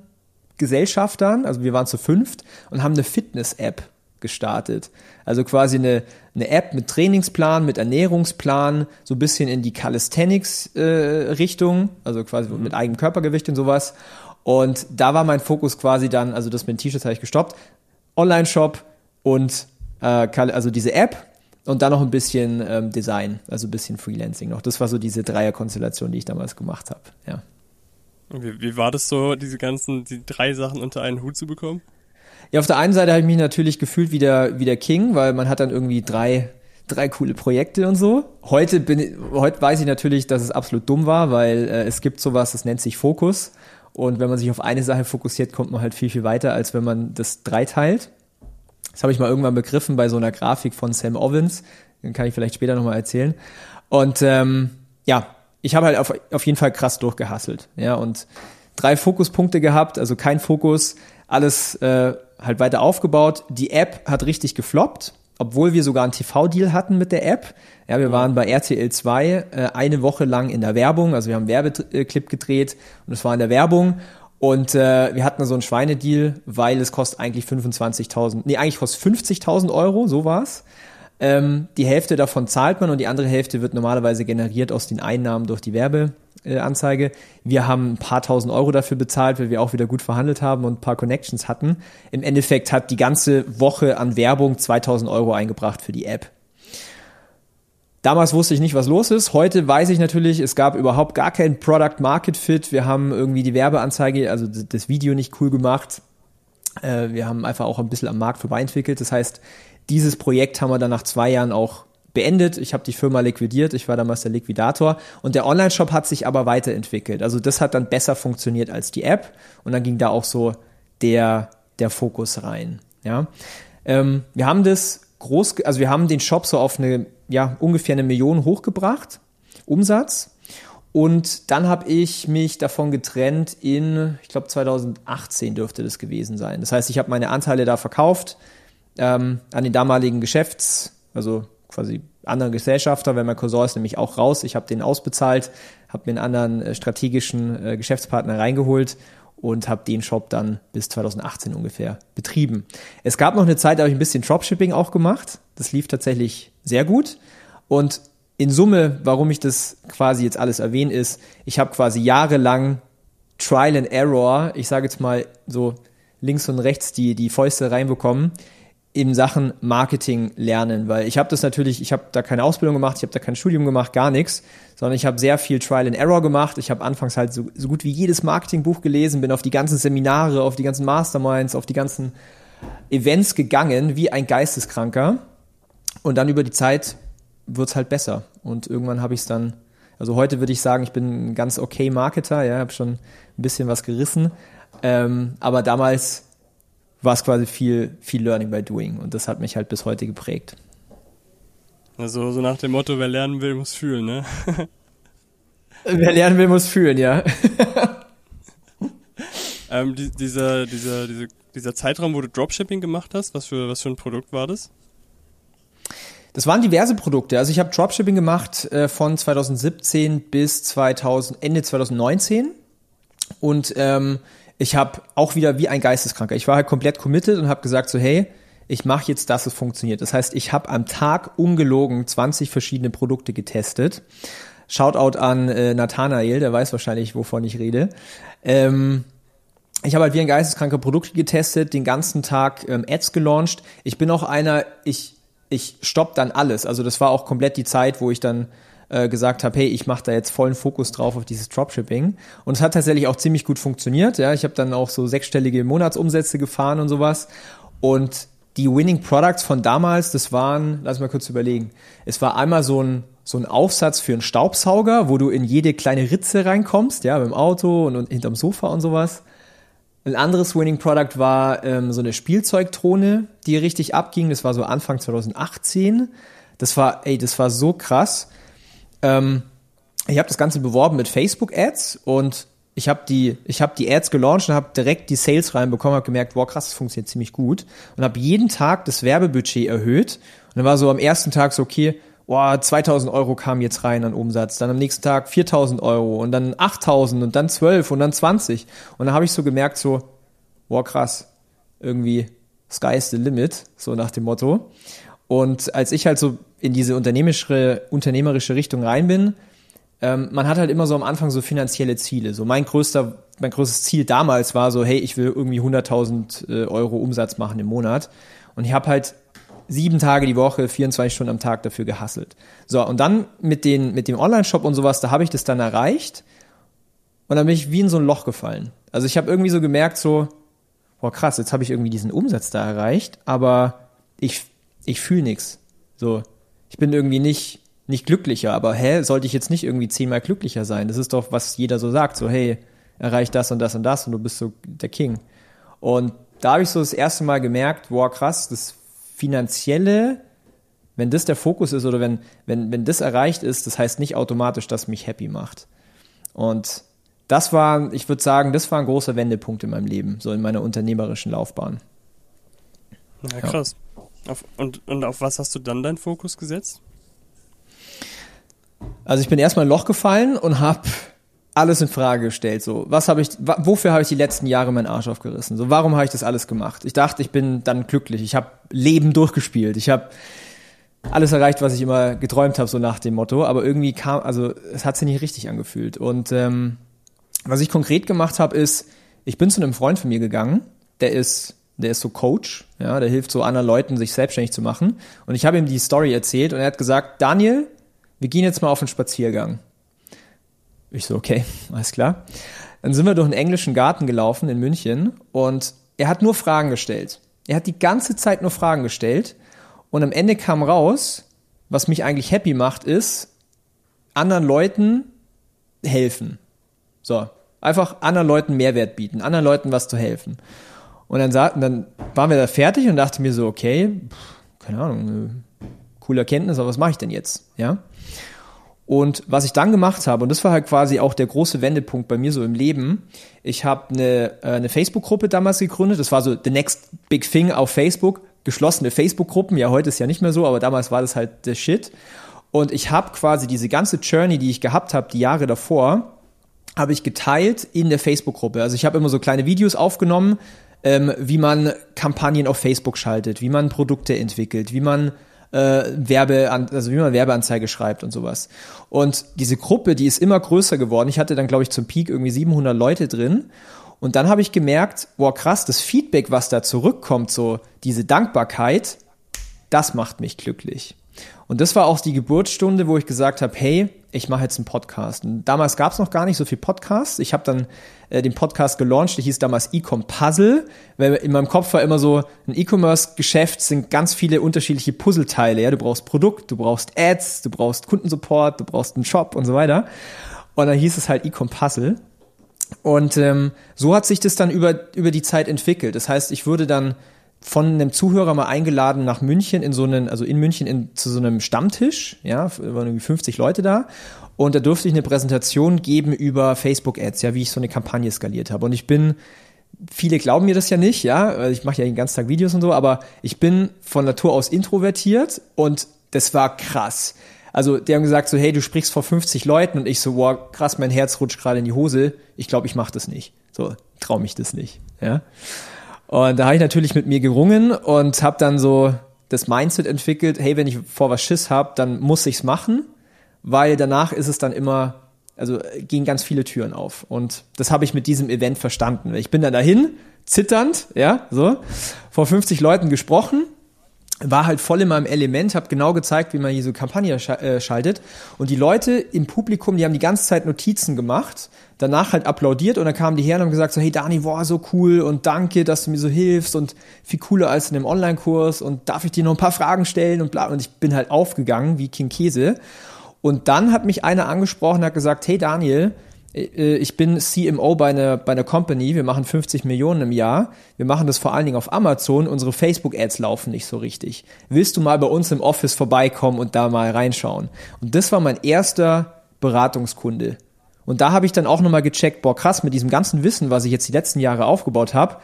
Gesellschaftern, also wir waren zu fünft und haben eine Fitness-App gestartet. Also quasi eine, eine App mit Trainingsplan, mit Ernährungsplan, so ein bisschen in die Calisthenics-Richtung, äh, also quasi mhm. mit eigenem Körpergewicht und sowas. Und da war mein Fokus quasi dann, also das mit den T-Shirts habe ich gestoppt, Online-Shop und äh, also diese App und dann noch ein bisschen ähm, Design, also ein bisschen Freelancing noch. Das war so diese Dreierkonstellation, die ich damals gemacht habe. Ja. Wie, wie war das so, diese ganzen, die drei Sachen unter einen Hut zu bekommen? Ja, auf der einen Seite habe ich mich natürlich gefühlt wie der, wie der King, weil man hat dann irgendwie drei, drei coole Projekte und so. Heute bin heute weiß ich natürlich, dass es absolut dumm war, weil äh, es gibt sowas, das nennt sich Fokus. Und wenn man sich auf eine Sache fokussiert, kommt man halt viel, viel weiter, als wenn man das dreiteilt. Das habe ich mal irgendwann begriffen bei so einer Grafik von Sam Ovens. Den kann ich vielleicht später nochmal erzählen. Und ähm, ja, ich habe halt auf, auf jeden Fall krass durchgehasselt. Ja, und drei Fokuspunkte gehabt, also kein Fokus, alles äh, halt weiter aufgebaut. Die App hat richtig gefloppt, obwohl wir sogar einen TV-Deal hatten mit der App. Ja, wir waren bei RTL 2 äh, eine Woche lang in der Werbung, also wir haben einen Werbeclip gedreht und es war in der Werbung und äh, wir hatten so einen Schweinedeal, weil es kostet eigentlich 25.000, nee, eigentlich kostet 50.000 Euro, so war's. Ähm, die Hälfte davon zahlt man und die andere Hälfte wird normalerweise generiert aus den Einnahmen durch die Werbe, Anzeige. Wir haben ein paar tausend Euro dafür bezahlt, weil wir auch wieder gut verhandelt haben und ein paar Connections hatten. Im Endeffekt hat die ganze Woche an Werbung 2000 Euro eingebracht für die App. Damals wusste ich nicht, was los ist. Heute weiß ich natürlich, es gab überhaupt gar kein Product Market Fit. Wir haben irgendwie die Werbeanzeige, also das Video nicht cool gemacht. Äh, wir haben einfach auch ein bisschen am Markt vorbei entwickelt. Das heißt, dieses Projekt haben wir dann nach zwei Jahren auch beendet. Ich habe die Firma liquidiert, ich war damals der Liquidator und der Online-Shop hat sich aber weiterentwickelt. Also das hat dann besser funktioniert als die App und dann ging da auch so der, der Fokus rein. Ja, ähm, wir haben das groß, also wir haben den Shop so auf eine, ja, ungefähr eine Million hochgebracht, Umsatz. Und dann habe ich mich davon getrennt in, ich glaube 2018 dürfte das gewesen sein. Das heißt, ich habe meine Anteile da verkauft ähm, an den damaligen Geschäfts, also quasi anderen Gesellschafter, weil mein Cousin ist nämlich auch raus. Ich habe den ausbezahlt, habe mir einen anderen äh, strategischen äh, Geschäftspartner reingeholt und habe den Shop dann bis 2018 ungefähr betrieben. Es gab noch eine Zeit, da habe ich ein bisschen Dropshipping auch gemacht. Das lief tatsächlich sehr gut. Und in Summe, warum ich das quasi jetzt alles erwähne, ist, ich habe quasi jahrelang Trial and Error, ich sage jetzt mal so links und rechts die, die Fäuste reinbekommen, in Sachen Marketing lernen, weil ich habe das natürlich, ich habe da keine Ausbildung gemacht, ich habe da kein Studium gemacht, gar nichts, sondern ich habe sehr viel Trial and Error gemacht. Ich habe anfangs halt so, so gut wie jedes Marketingbuch gelesen, bin auf die ganzen Seminare, auf die ganzen Masterminds, auf die ganzen Events gegangen, wie ein Geisteskranker. Und dann über die Zeit wird's halt besser. Und irgendwann habe ich es dann, also heute würde ich sagen, ich bin ein ganz okay Marketer, ja, habe schon ein bisschen was gerissen. Ähm, aber damals war es quasi viel, viel Learning by Doing und das hat mich halt bis heute geprägt. Also so nach dem Motto, wer lernen will, muss fühlen, ne? wer lernen will, muss fühlen, ja. ähm, die, dieser, dieser, dieser, dieser Zeitraum, wo du Dropshipping gemacht hast, was für, was für ein Produkt war das? Das waren diverse Produkte. Also ich habe Dropshipping gemacht äh, von 2017 bis 2000, Ende 2019 und ähm, ich habe auch wieder wie ein Geisteskranker. Ich war halt komplett committed und habe gesagt so, hey, ich mache jetzt, dass es funktioniert. Das heißt, ich habe am Tag ungelogen 20 verschiedene Produkte getestet. Shoutout an äh, Nathanael, der weiß wahrscheinlich, wovon ich rede. Ähm, ich habe halt wie ein geisteskranker Produkte getestet, den ganzen Tag ähm, Ads gelauncht. Ich bin auch einer, ich ich stopp dann alles. Also das war auch komplett die Zeit, wo ich dann äh, gesagt habe, hey, ich mache da jetzt vollen Fokus drauf auf dieses Dropshipping. Und es hat tatsächlich auch ziemlich gut funktioniert. Ja, ich habe dann auch so sechsstellige Monatsumsätze gefahren und sowas. Und die Winning Products von damals, das waren, lass mal kurz überlegen. Es war einmal so ein so ein Aufsatz für einen Staubsauger, wo du in jede kleine Ritze reinkommst, ja, beim Auto und, und hinterm Sofa und sowas. Ein anderes Winning Product war ähm, so eine Spielzeugdrohne, die richtig abging. Das war so Anfang 2018. Das war, ey, das war so krass. Ähm, ich habe das Ganze beworben mit Facebook Ads und ich habe die, ich die Ads gelauncht und habe direkt die Sales reinbekommen, habe gemerkt, wow, krass, das funktioniert ziemlich gut und habe jeden Tag das Werbebudget erhöht. Und dann war so am ersten Tag so, okay, boah, 2000 Euro kamen jetzt rein an Umsatz, dann am nächsten Tag 4000 Euro und dann 8000 und dann 12 und dann 20. Und dann habe ich so gemerkt, so, boah, krass, irgendwie sky is the limit, so nach dem Motto. Und als ich halt so in diese unternehmerische, unternehmerische Richtung rein bin, ähm, man hat halt immer so am Anfang so finanzielle Ziele. So mein größter, mein größtes Ziel damals war so, hey, ich will irgendwie 100.000 äh, Euro Umsatz machen im Monat. Und ich habe halt sieben Tage die Woche, 24 Stunden am Tag dafür gehasselt. So, und dann mit, den, mit dem Online-Shop und sowas, da habe ich das dann erreicht und dann bin ich wie in so ein Loch gefallen. Also ich habe irgendwie so gemerkt, so, boah krass, jetzt habe ich irgendwie diesen Umsatz da erreicht, aber ich, ich fühle nichts. So, ich bin irgendwie nicht, nicht glücklicher, aber hä, sollte ich jetzt nicht irgendwie zehnmal glücklicher sein? Das ist doch, was jeder so sagt, so hey, erreich das und das und das und du bist so der King. Und da habe ich so das erste Mal gemerkt, boah krass, das finanzielle, wenn das der Fokus ist oder wenn, wenn, wenn das erreicht ist, das heißt nicht automatisch, dass mich happy macht. Und das war, ich würde sagen, das war ein großer Wendepunkt in meinem Leben, so in meiner unternehmerischen Laufbahn. Ja, krass. Ja. Auf, und, und auf was hast du dann deinen Fokus gesetzt? Also ich bin erstmal ein Loch gefallen und habe alles in Frage gestellt. So, was habe ich, wofür habe ich die letzten Jahre meinen Arsch aufgerissen? So, warum habe ich das alles gemacht? Ich dachte, ich bin dann glücklich. Ich habe Leben durchgespielt. Ich habe alles erreicht, was ich immer geträumt habe, so nach dem Motto. Aber irgendwie kam, also es hat sich nicht richtig angefühlt. Und ähm, was ich konkret gemacht habe, ist, ich bin zu einem Freund von mir gegangen. Der ist, der ist so Coach, ja, der hilft so anderen Leuten, sich selbstständig zu machen. Und ich habe ihm die Story erzählt und er hat gesagt, Daniel, wir gehen jetzt mal auf einen Spaziergang. Ich so, okay, alles klar. Dann sind wir durch einen englischen Garten gelaufen in München und er hat nur Fragen gestellt. Er hat die ganze Zeit nur Fragen gestellt und am Ende kam raus, was mich eigentlich happy macht, ist, anderen Leuten helfen. So, einfach anderen Leuten Mehrwert bieten, anderen Leuten was zu helfen. Und dann sagten, dann waren wir da fertig und dachte mir so, okay, keine Ahnung, coole Erkenntnis, aber was mache ich denn jetzt? Ja. Und was ich dann gemacht habe, und das war halt quasi auch der große Wendepunkt bei mir so im Leben, ich habe eine, äh, eine Facebook-Gruppe damals gegründet, das war so the next big thing auf Facebook, geschlossene Facebook-Gruppen, ja heute ist ja nicht mehr so, aber damals war das halt der Shit. Und ich habe quasi diese ganze Journey, die ich gehabt habe, die Jahre davor, habe ich geteilt in der Facebook-Gruppe. Also ich habe immer so kleine Videos aufgenommen, ähm, wie man Kampagnen auf Facebook schaltet, wie man Produkte entwickelt, wie man äh, Werbe, also wie man Werbeanzeige schreibt und sowas. Und diese Gruppe, die ist immer größer geworden. Ich hatte dann, glaube ich, zum Peak irgendwie 700 Leute drin. Und dann habe ich gemerkt, wow, krass, das Feedback, was da zurückkommt, so diese Dankbarkeit, das macht mich glücklich. Und das war auch die Geburtsstunde, wo ich gesagt habe, hey, ich mache jetzt einen Podcast. Und damals gab es noch gar nicht so viel Podcasts. Ich habe dann äh, den Podcast gelauncht, der hieß damals Ecom Puzzle, weil in meinem Kopf war immer so, ein E-Commerce-Geschäft sind ganz viele unterschiedliche Puzzleteile. Ja? Du brauchst Produkt, du brauchst Ads, du brauchst Kundensupport, du brauchst einen Shop und so weiter. Und dann hieß es halt Ecom Puzzle. Und ähm, so hat sich das dann über, über die Zeit entwickelt. Das heißt, ich würde dann von einem Zuhörer mal eingeladen nach München in so einen, also in München in, zu so einem Stammtisch, ja, waren irgendwie 50 Leute da. Und da durfte ich eine Präsentation geben über Facebook Ads, ja, wie ich so eine Kampagne skaliert habe. Und ich bin, viele glauben mir das ja nicht, ja, ich mache ja den ganzen Tag Videos und so, aber ich bin von Natur aus introvertiert und das war krass. Also die haben gesagt so, hey, du sprichst vor 50 Leuten und ich so, wow, krass, mein Herz rutscht gerade in die Hose. Ich glaube, ich mache das nicht. So, trau mich das nicht, ja. Und da habe ich natürlich mit mir gerungen und habe dann so das Mindset entwickelt, hey, wenn ich vor was Schiss habe, dann muss ich's machen, weil danach ist es dann immer, also gehen ganz viele Türen auf. Und das habe ich mit diesem Event verstanden. Ich bin dann dahin, zitternd, ja, so, vor 50 Leuten gesprochen war halt voll in meinem Element, habe genau gezeigt, wie man hier so Kampagne äh, schaltet. Und die Leute im Publikum, die haben die ganze Zeit Notizen gemacht, danach halt applaudiert und dann kamen die her und haben gesagt so, hey Dani, boah, so cool und danke, dass du mir so hilfst und viel cooler als in dem Online-Kurs und darf ich dir noch ein paar Fragen stellen und bla. Und ich bin halt aufgegangen wie King Käse. Und dann hat mich einer angesprochen hat gesagt, hey Daniel, ich bin CMO bei einer, bei einer Company, wir machen 50 Millionen im Jahr, wir machen das vor allen Dingen auf Amazon, unsere Facebook-Ads laufen nicht so richtig. Willst du mal bei uns im Office vorbeikommen und da mal reinschauen? Und das war mein erster Beratungskunde. Und da habe ich dann auch nochmal gecheckt, boah krass, mit diesem ganzen Wissen, was ich jetzt die letzten Jahre aufgebaut habe,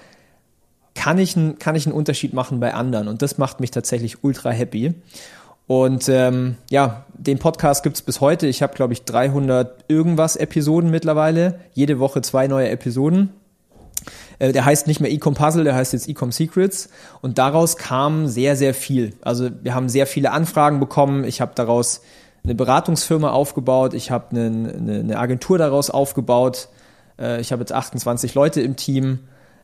kann ich, kann ich einen Unterschied machen bei anderen. Und das macht mich tatsächlich ultra happy. Und ähm, ja, den Podcast gibt's bis heute. Ich habe, glaube ich, 300 irgendwas Episoden mittlerweile. Jede Woche zwei neue Episoden. Äh, der heißt nicht mehr Ecom Puzzle, der heißt jetzt Ecom Secrets. Und daraus kam sehr, sehr viel. Also wir haben sehr viele Anfragen bekommen. Ich habe daraus eine Beratungsfirma aufgebaut. Ich habe eine, eine, eine Agentur daraus aufgebaut. Äh, ich habe jetzt 28 Leute im Team.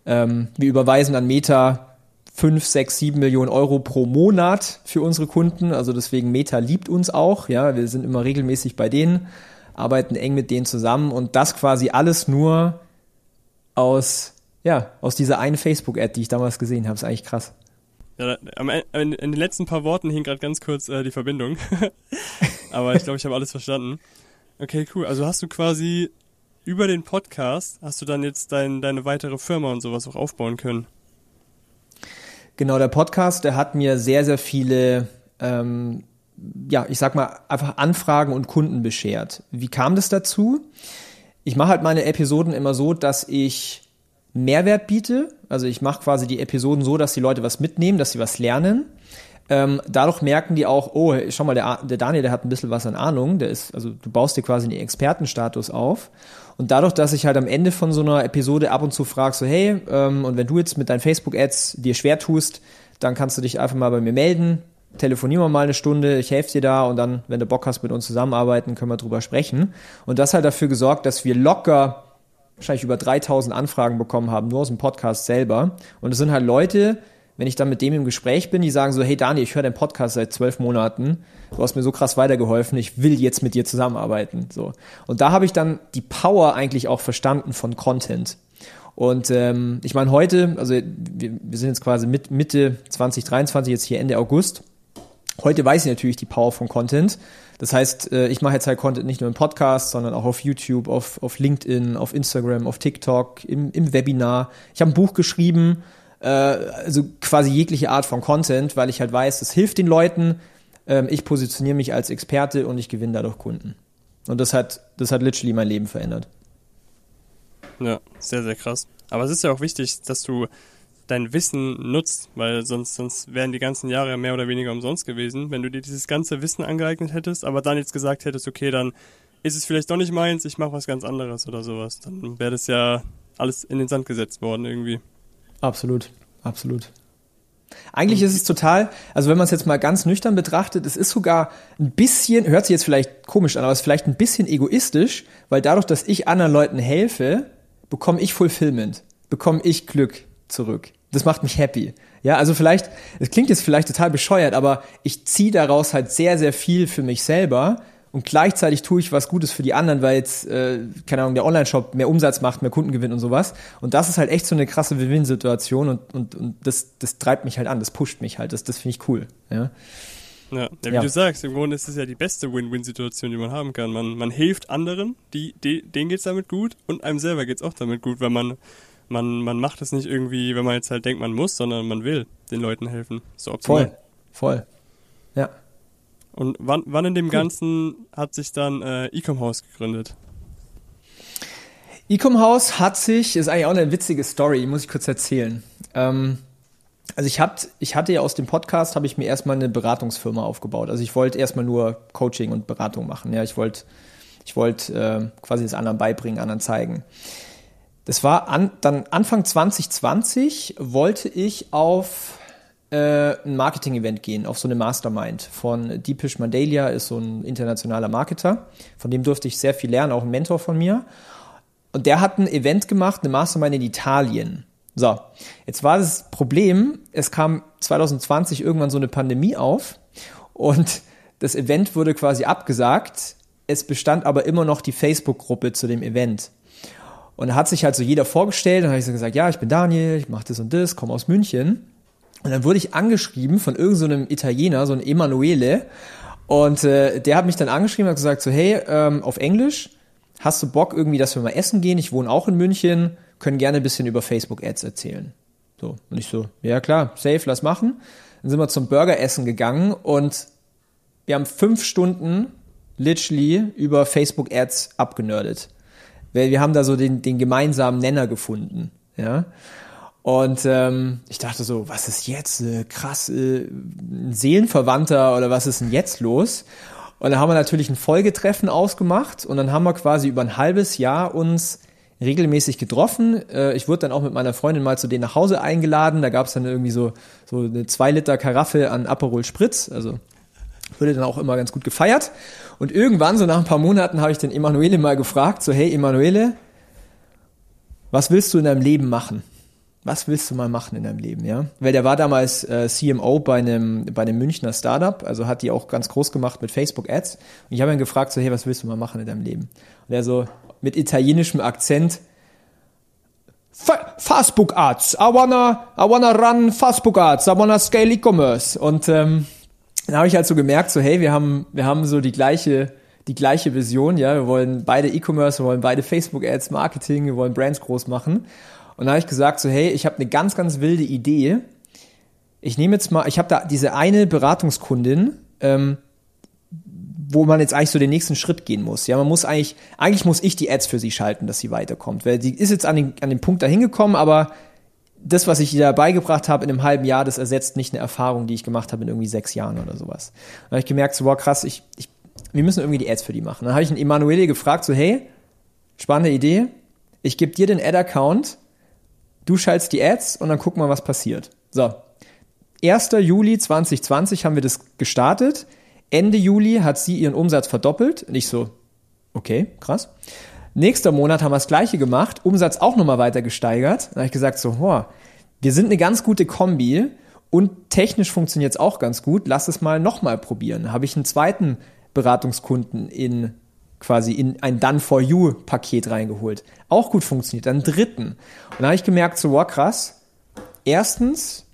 Ähm, wir überweisen an Meta 5, 6, 7 Millionen Euro pro Monat für unsere Kunden. Also deswegen Meta liebt uns auch. Ja, wir sind immer regelmäßig bei denen, arbeiten eng mit denen zusammen und das quasi alles nur aus, ja, aus dieser einen Facebook-Ad, die ich damals gesehen habe. Ist eigentlich krass. Ja, in, den letzten paar Worten hing gerade ganz kurz äh, die Verbindung. Aber ich glaube, ich habe alles verstanden. Okay, cool. Also hast du quasi über den Podcast, hast du dann jetzt dein, deine weitere Firma und sowas auch aufbauen können? Genau, der Podcast, der hat mir sehr, sehr viele, ähm, ja, ich sag mal, einfach Anfragen und Kunden beschert. Wie kam das dazu? Ich mache halt meine Episoden immer so, dass ich Mehrwert biete. Also ich mache quasi die Episoden so, dass die Leute was mitnehmen, dass sie was lernen. Ähm, dadurch merken die auch, oh, schau mal, der, der Daniel, der hat ein bisschen was an Ahnung, der ist, also du baust dir quasi einen Expertenstatus auf. Und dadurch, dass ich halt am Ende von so einer Episode ab und zu frage, so, hey, ähm, und wenn du jetzt mit deinen Facebook-Ads dir schwer tust, dann kannst du dich einfach mal bei mir melden, telefonieren wir mal eine Stunde, ich helfe dir da und dann, wenn du Bock hast, mit uns zusammenarbeiten, können wir drüber sprechen. Und das hat dafür gesorgt, dass wir locker wahrscheinlich über 3000 Anfragen bekommen haben, nur aus dem Podcast selber. Und es sind halt Leute, wenn ich dann mit dem im Gespräch bin, die sagen so, hey Dani, ich höre deinen Podcast seit zwölf Monaten, du hast mir so krass weitergeholfen, ich will jetzt mit dir zusammenarbeiten. So. Und da habe ich dann die Power eigentlich auch verstanden von Content. Und ähm, ich meine, heute, also wir, wir sind jetzt quasi mit Mitte 2023, jetzt hier Ende August. Heute weiß ich natürlich die Power von Content. Das heißt, äh, ich mache jetzt halt Content nicht nur im Podcast, sondern auch auf YouTube, auf, auf LinkedIn, auf Instagram, auf TikTok, im, im Webinar. Ich habe ein Buch geschrieben, äh, also quasi jegliche Art von Content, weil ich halt weiß, das hilft den Leuten. Ähm, ich positioniere mich als Experte und ich gewinne dadurch Kunden. Und das hat, das hat literally mein Leben verändert. Ja, sehr, sehr krass. Aber es ist ja auch wichtig, dass du dein Wissen nutzt, weil sonst, sonst wären die ganzen Jahre mehr oder weniger umsonst gewesen, wenn du dir dieses ganze Wissen angeeignet hättest, aber dann jetzt gesagt hättest, okay, dann ist es vielleicht doch nicht meins, ich mache was ganz anderes oder sowas. Dann wäre das ja alles in den Sand gesetzt worden irgendwie. Absolut, absolut. Eigentlich ist es total, also wenn man es jetzt mal ganz nüchtern betrachtet, es ist sogar ein bisschen, hört sich jetzt vielleicht komisch an, aber es ist vielleicht ein bisschen egoistisch, weil dadurch, dass ich anderen Leuten helfe, bekomme ich Fulfillment, bekomme ich Glück zurück. Das macht mich happy. Ja, also vielleicht, es klingt jetzt vielleicht total bescheuert, aber ich ziehe daraus halt sehr, sehr viel für mich selber, und gleichzeitig tue ich was Gutes für die anderen, weil jetzt, äh, keine Ahnung, der Online-Shop mehr Umsatz macht, mehr Kunden gewinnt und sowas. Und das ist halt echt so eine krasse Win-Win-Situation und, und, und das, das treibt mich halt an, das pusht mich halt, das, das finde ich cool. Ja. Ja, ja wie Ja. du sagst, im Grunde ist es ja die beste Win-Win-Situation, die man haben kann. Man, man hilft anderen, die, die, denen geht's damit gut und einem selber geht's auch damit gut, weil man, man, man macht es nicht irgendwie, wenn man jetzt halt denkt, man muss, sondern man will den Leuten helfen. So optimal. Voll, voll. Ja. Und wann, wann in dem Ganzen hat sich dann äh, Ecom House gegründet? Ecom House hat sich, ist eigentlich auch eine witzige Story, muss ich kurz erzählen. Ähm, also ich, hab, ich hatte ja aus dem Podcast, habe ich mir erstmal eine Beratungsfirma aufgebaut. Also ich wollte erstmal nur Coaching und Beratung machen. Ja, ich wollte ich wollte äh, quasi das anderen beibringen, anderen zeigen. Das war an, dann Anfang 2020 wollte ich auf ein Marketing-Event gehen, auf so eine Mastermind von Deepish Mandalia, ist so ein internationaler Marketer. Von dem durfte ich sehr viel lernen, auch ein Mentor von mir. Und der hat ein Event gemacht, eine Mastermind in Italien. So, jetzt war das Problem, es kam 2020 irgendwann so eine Pandemie auf und das Event wurde quasi abgesagt. Es bestand aber immer noch die Facebook-Gruppe zu dem Event. Und da hat sich halt so jeder vorgestellt und habe ich so gesagt, ja, ich bin Daniel, ich mache das und das, komme aus München. Und dann wurde ich angeschrieben von irgendeinem so Italiener, so ein Emanuele. Und äh, der hat mich dann angeschrieben und hat gesagt so, hey, ähm, auf Englisch, hast du Bock irgendwie, dass wir mal essen gehen? Ich wohne auch in München, können gerne ein bisschen über Facebook-Ads erzählen. So, und ich so, ja klar, safe, lass machen. Dann sind wir zum Burgeressen gegangen und wir haben fünf Stunden literally über Facebook-Ads abgenördet. Weil wir haben da so den, den gemeinsamen Nenner gefunden, ja. Und ähm, ich dachte so, was ist jetzt? Äh, krass, äh, ein Seelenverwandter oder was ist denn jetzt los? Und dann haben wir natürlich ein Folgetreffen ausgemacht und dann haben wir quasi über ein halbes Jahr uns regelmäßig getroffen. Äh, Ich wurde dann auch mit meiner Freundin mal zu denen nach Hause eingeladen. Da gab es dann irgendwie so, so eine zwei Liter Karaffe an Aperol Spritz. Also wurde dann auch immer ganz gut gefeiert. Und irgendwann, so nach ein paar Monaten, habe ich den Emanuele mal gefragt, so, hey Emanuele, was willst du in deinem Leben machen? Was willst du mal machen in deinem Leben, ja? Weil der war damals äh, CMO bei einem, bei einem Münchner Startup, also hat die auch ganz groß gemacht mit Facebook Ads. Und ich habe ihn gefragt, so, hey, was willst du mal machen in deinem Leben? Und er so, mit italienischem Akzent, Fa- Facebook Ads, I wanna, I wanna run Facebook Ads, I wanna scale E-Commerce. Und ähm, dann habe ich halt so gemerkt, so hey, wir haben, wir haben so die gleiche, die gleiche Vision, ja, wir wollen beide E-Commerce, wir wollen beide Facebook Ads, Marketing, wir wollen Brands groß machen. Und dann habe ich gesagt, so hey, ich habe eine ganz, ganz wilde Idee. Ich nehme jetzt mal, ich habe da diese eine Beratungskundin, ähm, wo man jetzt eigentlich so den nächsten Schritt gehen muss. Ja, man muss eigentlich, eigentlich muss ich die Ads für sie schalten, dass sie weiterkommt, weil sie ist jetzt an den, an den Punkt dahin gekommen, aber das, was ich ihr beigebracht habe in einem halben Jahr, das ersetzt nicht eine Erfahrung, die ich gemacht habe in irgendwie sechs Jahren oder sowas. Dann habe ich gemerkt, so, wow, krass, ich, ich, wir müssen irgendwie die Ads für die machen. Dann habe ich einen Emanuele gefragt, so, hey, spannende Idee, ich gebe dir den Ad-Account, du schaltest die Ads und dann gucken wir, was passiert. So, 1. Juli 2020 haben wir das gestartet. Ende Juli hat sie ihren Umsatz verdoppelt. Und ich so, okay, krass. Nächster Monat haben wir das gleiche gemacht, Umsatz auch nochmal weiter gesteigert. Dann habe ich gesagt, so, hoa, wir sind eine ganz gute Kombi und technisch funktioniert es auch ganz gut. Lass es mal nochmal probieren. Habe ich einen zweiten Beratungskunden in quasi in ein Done for You Paket reingeholt. Auch gut funktioniert. Dann dritten. Und dann habe ich gemerkt, so, wow, krass. Erstens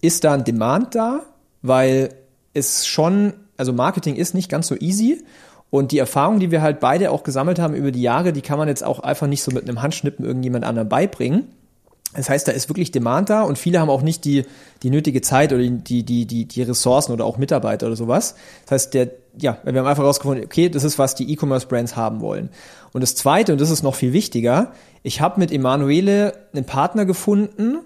ist da ein Demand da, weil es schon, also Marketing ist nicht ganz so easy. Und die Erfahrung, die wir halt beide auch gesammelt haben über die Jahre, die kann man jetzt auch einfach nicht so mit einem Handschnippen irgendjemand anderem beibringen. Das heißt, da ist wirklich Demand da und viele haben auch nicht die, die nötige Zeit oder die, die, die, die Ressourcen oder auch Mitarbeiter oder sowas. Das heißt, der, ja, wir haben einfach herausgefunden, okay, das ist, was die E-Commerce-Brands haben wollen. Und das Zweite, und das ist noch viel wichtiger, ich habe mit Emanuele einen Partner gefunden,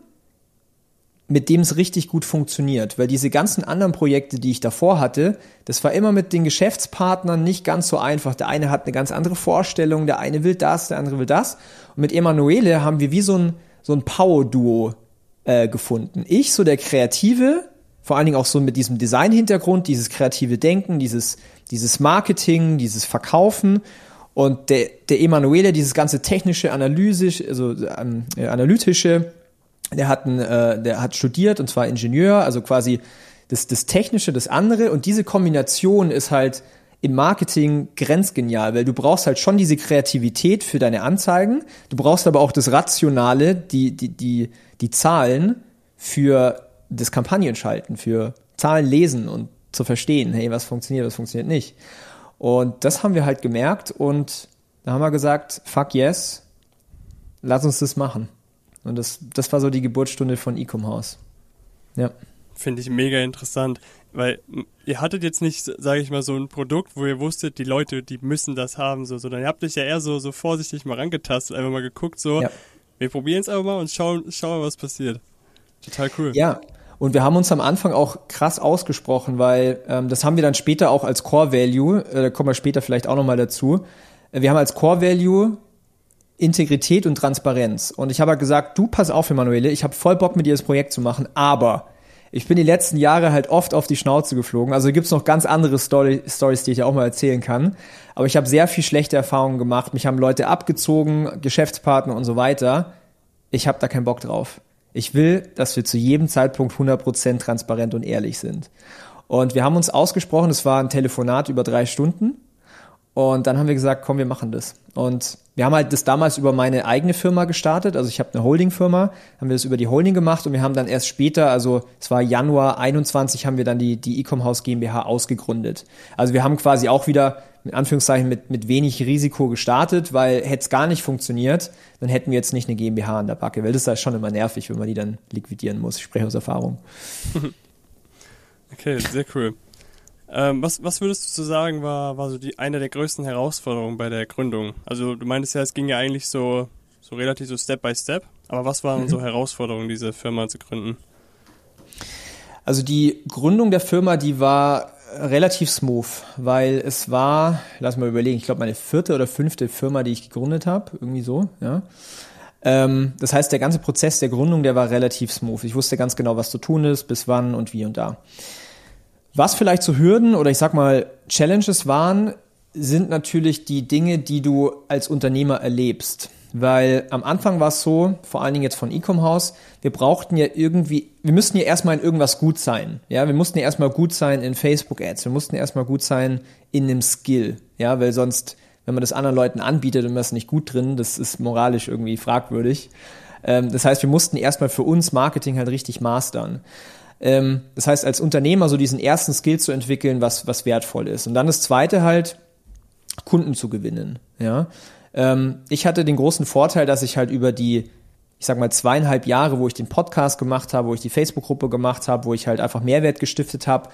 mit dem es richtig gut funktioniert, weil diese ganzen anderen Projekte, die ich davor hatte, das war immer mit den Geschäftspartnern nicht ganz so einfach. Der eine hat eine ganz andere Vorstellung, der eine will das, der andere will das. Und mit Emanuele haben wir wie so ein, so ein Power-Duo äh, gefunden. Ich, so der Kreative, vor allen Dingen auch so mit diesem Design-Hintergrund, dieses kreative Denken, dieses, dieses Marketing, dieses Verkaufen und der, der Emanuele, dieses ganze technische, analytisch, also ähm, äh, analytische, der hat, ein, äh, der hat studiert und zwar Ingenieur, also quasi das, das Technische, das andere. Und diese Kombination ist halt im Marketing grenzgenial, weil du brauchst halt schon diese Kreativität für deine Anzeigen. Du brauchst aber auch das Rationale, die, die, die, die Zahlen für das Kampagnenschalten, für Zahlen lesen und zu verstehen, hey, was funktioniert, was funktioniert nicht. Und das haben wir halt gemerkt und da haben wir gesagt, fuck yes, lass uns das machen. Und das, das war so die Geburtsstunde von Ecom House. Ja. Finde ich mega interessant, weil ihr hattet jetzt nicht, sage ich mal, so ein Produkt, wo ihr wusstet, die Leute, die müssen das haben, so, sondern ihr habt euch ja eher so, so vorsichtig mal rangetastet, einfach mal geguckt, so, ja. wir probieren es einfach mal und schauen, schauen, was passiert. Total cool. Ja, und wir haben uns am Anfang auch krass ausgesprochen, weil ähm, das haben wir dann später auch als Core Value, äh, da kommen wir später vielleicht auch nochmal dazu. Äh, wir haben als Core Value Integrität und Transparenz. Und ich habe halt gesagt, du pass auf, Emanuele, ich habe voll Bock mit dir das Projekt zu machen, aber ich bin die letzten Jahre halt oft auf die Schnauze geflogen. Also gibt's noch ganz andere Story, Stories, die ich auch mal erzählen kann. Aber ich habe sehr viel schlechte Erfahrungen gemacht. Mich haben Leute abgezogen, Geschäftspartner und so weiter. Ich habe da keinen Bock drauf. Ich will, dass wir zu jedem Zeitpunkt 100% transparent und ehrlich sind. Und wir haben uns ausgesprochen, es war ein Telefonat über drei Stunden. Und dann haben wir gesagt, komm, wir machen das. Und wir haben halt das damals über meine eigene Firma gestartet. Also ich habe eine Holding-Firma, haben wir das über die Holding gemacht und wir haben dann erst später, also es war Januar 21, haben wir dann die, die Ecom House GmbH ausgegründet. Also wir haben quasi auch wieder mit Anführungszeichen mit, mit wenig Risiko gestartet, weil hätte es gar nicht funktioniert, dann hätten wir jetzt nicht eine GmbH an der Backe, weil das ist halt schon immer nervig, wenn man die dann liquidieren muss. Ich spreche aus Erfahrung. Okay, sehr cool. Ähm, was, was würdest du sagen, war, war so die, eine der größten Herausforderungen bei der Gründung? Also du meintest ja, es ging ja eigentlich so, so relativ so Step by Step, aber was waren mhm. so Herausforderungen, diese Firma zu gründen? Also die Gründung der Firma, die war relativ smooth, weil es war, lass mal überlegen, ich glaube meine vierte oder fünfte Firma, die ich gegründet habe, irgendwie so, ja. Ähm, das heißt, der ganze Prozess der Gründung, der war relativ smooth. Ich wusste ganz genau, was zu tun ist, bis wann und wie und da. Was vielleicht so Hürden oder ich sag mal Challenges waren, sind natürlich die Dinge, die du als Unternehmer erlebst. Weil am Anfang war es so, vor allen Dingen jetzt von Ecom House, wir brauchten ja irgendwie, wir mussten ja erstmal in irgendwas gut sein. Ja, wir mussten ja erstmal gut sein in Facebook Ads, wir mussten erstmal gut sein in einem Skill. Ja, weil sonst, wenn man das anderen Leuten anbietet und man ist nicht gut drin, das ist moralisch irgendwie fragwürdig. Ähm, das heißt, wir mussten erstmal für uns Marketing halt richtig mastern. Ähm, das heißt, als Unternehmer so diesen ersten Skill zu entwickeln, was, was wertvoll ist. Und dann das zweite halt, Kunden zu gewinnen. Ja. Ähm, ich hatte den großen Vorteil, dass ich halt über die, ich sag mal, zweieinhalb Jahre, wo ich den Podcast gemacht habe, wo ich die Facebook-Gruppe gemacht habe, wo ich halt einfach Mehrwert gestiftet habe,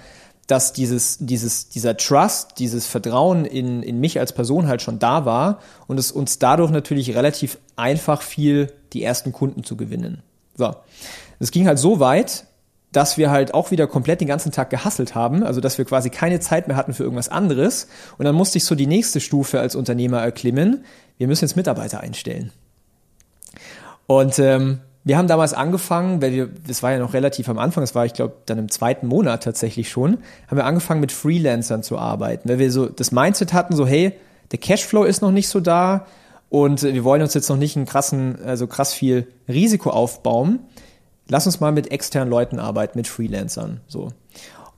dass dieses, dieses, dieser Trust, dieses Vertrauen in, in mich als Person halt schon da war und es uns dadurch natürlich relativ einfach fiel, die ersten Kunden zu gewinnen. So. Es ging halt so weit, dass wir halt auch wieder komplett den ganzen Tag gehasselt haben, also dass wir quasi keine Zeit mehr hatten für irgendwas anderes. Und dann musste ich so die nächste Stufe als Unternehmer erklimmen. Wir müssen jetzt Mitarbeiter einstellen. Und ähm, wir haben damals angefangen, weil wir, das war ja noch relativ am Anfang, das war ich glaube dann im zweiten Monat tatsächlich schon, haben wir angefangen mit Freelancern zu arbeiten, weil wir so das Mindset hatten, so hey, der Cashflow ist noch nicht so da und wir wollen uns jetzt noch nicht einen krassen, also krass viel Risiko aufbauen lass uns mal mit externen Leuten arbeiten, mit Freelancern. So.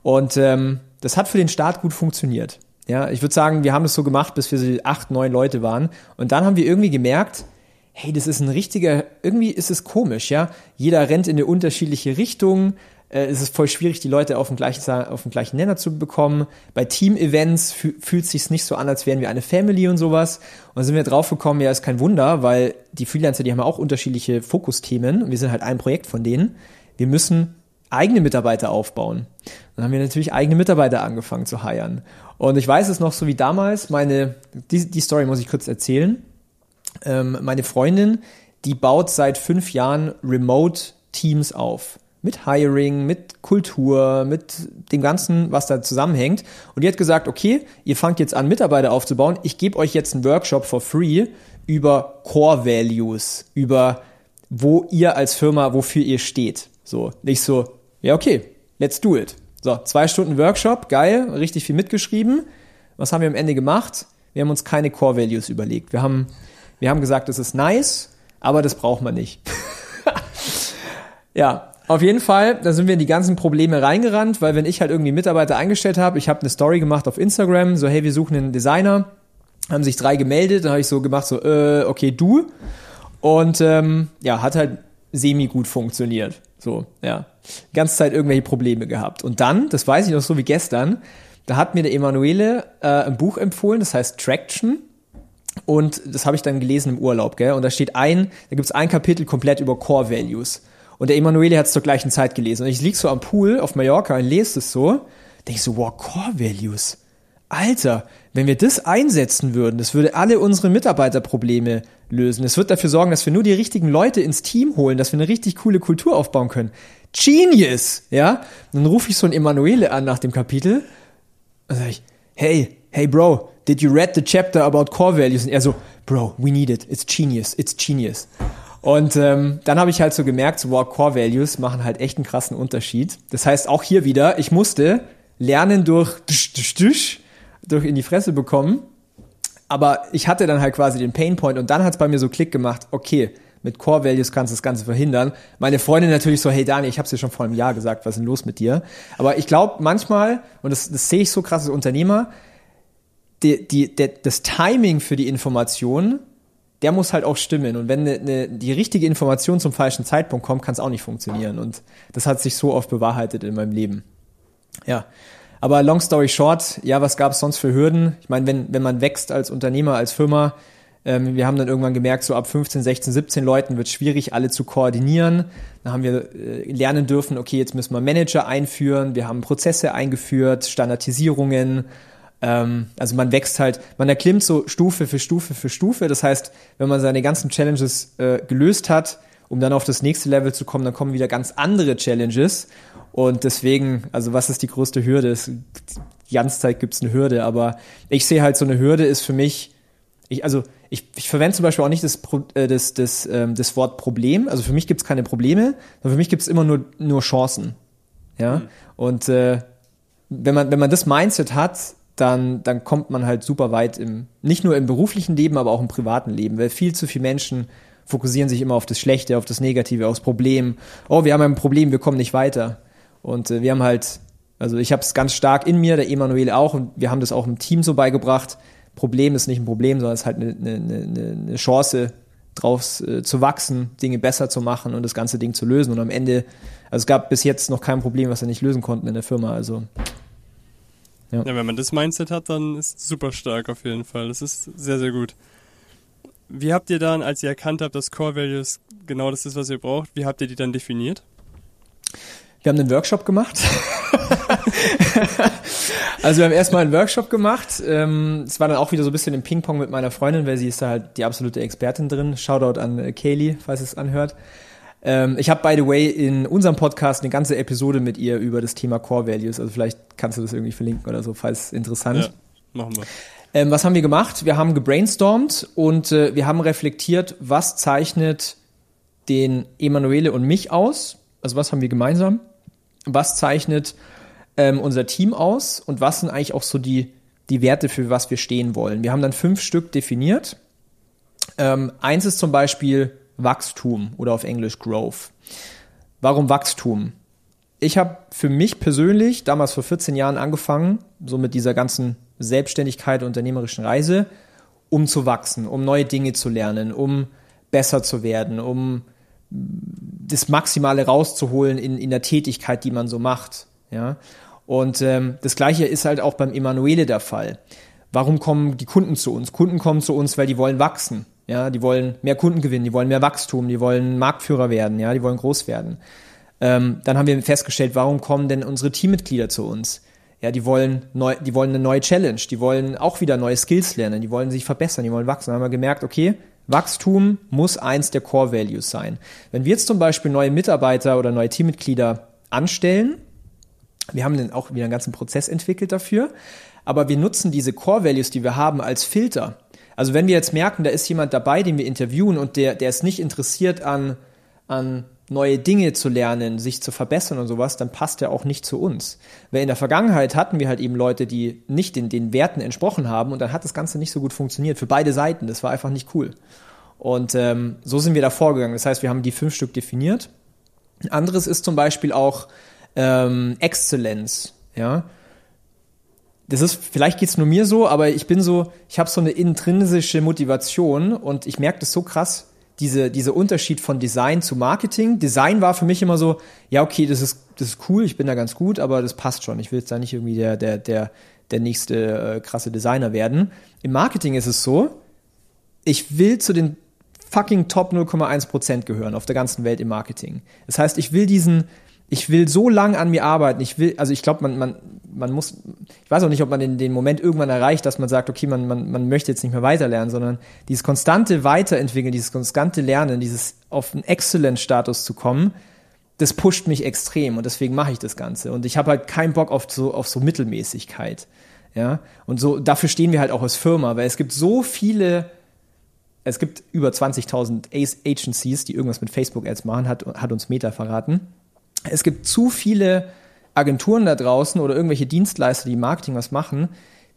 Und ähm, das hat für den Start gut funktioniert. Ja, ich würde sagen, wir haben das so gemacht, bis wir so acht, neun Leute waren. Und dann haben wir irgendwie gemerkt, hey, das ist ein richtiger, irgendwie ist es komisch, ja. Jeder rennt in eine unterschiedliche Richtung äh, es ist voll schwierig, die Leute auf den gleichen, auf den gleichen Nenner zu bekommen. Bei Team-Events fühlt es sich nicht so an, als wären wir eine Family und sowas. Und dann sind wir draufgekommen, ja, ist kein Wunder, weil die Freelancer, die haben auch unterschiedliche Fokusthemen und wir sind halt ein Projekt von denen. Wir müssen eigene Mitarbeiter aufbauen. Dann haben wir natürlich eigene Mitarbeiter angefangen zu heiren. Und ich weiß es noch so wie damals, meine, die, die Story muss ich kurz erzählen. Ähm, meine Freundin, die baut seit fünf Jahren Remote Teams auf mit Hiring, mit Kultur, mit dem Ganzen, was da zusammenhängt. Und die hat gesagt, okay, ihr fangt jetzt an, Mitarbeiter aufzubauen. Ich gebe euch jetzt einen Workshop for free über Core Values, über wo ihr als Firma, wofür ihr steht. So, nicht so, ja, okay, let's do it. So, zwei Stunden Workshop, geil, richtig viel mitgeschrieben. Was haben wir am Ende gemacht? Wir haben uns keine Core Values überlegt. Wir haben, wir haben gesagt, das ist nice, aber das braucht man nicht. ja, auf jeden Fall, da sind wir in die ganzen Probleme reingerannt, weil wenn ich halt irgendwie Mitarbeiter eingestellt habe, ich habe eine Story gemacht auf Instagram, so hey, wir suchen einen Designer, haben sich drei gemeldet, dann habe ich so gemacht, so äh, okay, du. Und ähm, ja, hat halt semi gut funktioniert. So, ja. Die ganze Zeit irgendwelche Probleme gehabt. Und dann, das weiß ich noch so wie gestern, da hat mir der Emanuele äh, ein Buch empfohlen, das heißt Traction. Und das habe ich dann gelesen im Urlaub, gell? Und da steht ein, da gibt's ein Kapitel komplett über Core Values. Und der Emanuele hat es zur gleichen Zeit gelesen. Und ich lieg so am Pool auf Mallorca und lese es so, denke ich so, wow, Core Values. Alter, wenn wir das einsetzen würden, das würde alle unsere Mitarbeiterprobleme lösen. Es wird dafür sorgen, dass wir nur die richtigen Leute ins Team holen, dass wir eine richtig coole Kultur aufbauen können. Genius, ja? Und dann rufe ich so einen Emanuele an nach dem Kapitel und sage ich, hey, hey Bro, did you read the chapter about core values? Und er so, Bro, we need it, it's genius, it's genius. Und ähm, dann habe ich halt so gemerkt, so, wow, Core Values machen halt echt einen krassen Unterschied. Das heißt, auch hier wieder, ich musste lernen durch durch in die Fresse bekommen. Aber ich hatte dann halt quasi den Painpoint und dann hat es bei mir so Klick gemacht, okay, mit Core Values kannst du das Ganze verhindern. Meine Freundin natürlich so, hey Dani, ich habe dir schon vor einem Jahr gesagt, was ist denn los mit dir? Aber ich glaube manchmal, und das, das sehe ich so krass als Unternehmer, die, die, der, das Timing für die Information, der muss halt auch stimmen. Und wenn ne, ne, die richtige Information zum falschen Zeitpunkt kommt, kann es auch nicht funktionieren. Und das hat sich so oft bewahrheitet in meinem Leben. Ja. Aber long story short, ja, was gab es sonst für Hürden? Ich meine, wenn, wenn man wächst als Unternehmer, als Firma, ähm, wir haben dann irgendwann gemerkt, so ab 15, 16, 17 Leuten wird schwierig, alle zu koordinieren. Dann haben wir äh, lernen dürfen, okay, jetzt müssen wir Manager einführen, wir haben Prozesse eingeführt, Standardisierungen. Ähm, also man wächst halt, man erklimmt so Stufe für Stufe für Stufe. Das heißt, wenn man seine ganzen Challenges äh, gelöst hat, um dann auf das nächste Level zu kommen, dann kommen wieder ganz andere Challenges. Und deswegen, also was ist die größte Hürde? Es, die ganze Zeit gibt es eine Hürde, aber ich sehe halt so eine Hürde ist für mich, ich, also ich, ich verwende zum Beispiel auch nicht das, äh, das, das, ähm, das Wort Problem. Also für mich gibt es keine Probleme, sondern für mich gibt es immer nur, nur Chancen. Ja. Mhm. Und äh, wenn man, wenn man das Mindset hat, dann, dann kommt man halt super weit im, nicht nur im beruflichen Leben, aber auch im privaten Leben, weil viel zu viele Menschen fokussieren sich immer auf das Schlechte, auf das Negative, aufs Problem. Oh, wir haben ein Problem, wir kommen nicht weiter. Und äh, wir haben halt, also ich habe es ganz stark in mir, der Emanuel auch, und wir haben das auch im Team so beigebracht. Problem ist nicht ein Problem, sondern es ist halt eine, eine, eine Chance, draus äh, zu wachsen, Dinge besser zu machen und das ganze Ding zu lösen. Und am Ende, also es gab bis jetzt noch kein Problem, was wir nicht lösen konnten in der Firma. Also ja. ja, wenn man das Mindset hat, dann ist es super stark auf jeden Fall. Das ist sehr, sehr gut. Wie habt ihr dann, als ihr erkannt habt, dass Core Values genau das ist, was ihr braucht, wie habt ihr die dann definiert? Wir haben einen Workshop gemacht. also wir haben erstmal einen Workshop gemacht. Ähm, es war dann auch wieder so ein bisschen im Ping-Pong mit meiner Freundin, weil sie ist da halt die absolute Expertin drin. Shoutout an äh, Kaylee, falls es anhört. Ähm, ich habe, by the way, in unserem Podcast eine ganze Episode mit ihr über das Thema Core Values. Also vielleicht kannst du das irgendwie verlinken oder so, falls interessant. Ja, machen wir. Ähm, was haben wir gemacht? Wir haben gebrainstormt und äh, wir haben reflektiert, was zeichnet den Emanuele und mich aus? Also was haben wir gemeinsam? was zeichnet ähm, unser Team aus und was sind eigentlich auch so die, die Werte, für was wir stehen wollen. Wir haben dann fünf Stück definiert. Ähm, eins ist zum Beispiel Wachstum oder auf Englisch Growth. Warum Wachstum? Ich habe für mich persönlich damals vor 14 Jahren angefangen, so mit dieser ganzen Selbstständigkeit unternehmerischen Reise, um zu wachsen, um neue Dinge zu lernen, um besser zu werden, um das Maximale rauszuholen in, in der Tätigkeit, die man so macht. Ja? Und ähm, das Gleiche ist halt auch beim Emanuele der Fall. Warum kommen die Kunden zu uns? Kunden kommen zu uns, weil die wollen wachsen. Ja, die wollen mehr Kunden gewinnen, die wollen mehr Wachstum, die wollen Marktführer werden, ja, die wollen groß werden. Ähm, dann haben wir festgestellt, warum kommen denn unsere Teammitglieder zu uns? Ja, die wollen neu, die wollen eine neue Challenge, die wollen auch wieder neue Skills lernen, die wollen sich verbessern, die wollen wachsen. Dann haben wir gemerkt, okay, Wachstum muss eins der Core Values sein. Wenn wir jetzt zum Beispiel neue Mitarbeiter oder neue Teammitglieder anstellen, wir haben dann auch wieder einen ganzen Prozess entwickelt dafür, aber wir nutzen diese Core Values, die wir haben, als Filter. Also wenn wir jetzt merken, da ist jemand dabei, den wir interviewen und der, der ist nicht interessiert an, an neue Dinge zu lernen, sich zu verbessern und sowas, dann passt er auch nicht zu uns. Weil in der Vergangenheit hatten wir halt eben Leute, die nicht den, den Werten entsprochen haben und dann hat das Ganze nicht so gut funktioniert für beide Seiten. Das war einfach nicht cool. Und ähm, so sind wir da vorgegangen. Das heißt, wir haben die fünf Stück definiert. Ein anderes ist zum Beispiel auch ähm, Exzellenz. Ja, das ist, vielleicht geht's nur mir so, aber ich bin so, ich habe so eine intrinsische Motivation und ich merke das so krass, diese, diese Unterschied von Design zu Marketing. Design war für mich immer so, ja, okay, das ist, das ist cool, ich bin da ganz gut, aber das passt schon. Ich will jetzt da nicht irgendwie der, der, der, der nächste äh, krasse Designer werden. Im Marketing ist es so, ich will zu den fucking Top 0,1% gehören auf der ganzen Welt im Marketing. Das heißt, ich will diesen, ich will so lang an mir arbeiten. Ich will, also ich glaube, man, man, man muss, ich weiß auch nicht, ob man den, den Moment irgendwann erreicht, dass man sagt, okay, man, man, man möchte jetzt nicht mehr weiterlernen, sondern dieses konstante Weiterentwickeln, dieses konstante Lernen, dieses auf einen Excellent-Status zu kommen, das pusht mich extrem und deswegen mache ich das Ganze. Und ich habe halt keinen Bock auf so, auf so Mittelmäßigkeit. Ja, und so, dafür stehen wir halt auch als Firma, weil es gibt so viele, es gibt über 20.000 Agencies, die irgendwas mit Facebook-Ads machen, hat, hat uns Meta verraten. Es gibt zu viele Agenturen da draußen oder irgendwelche Dienstleister, die Marketing was machen,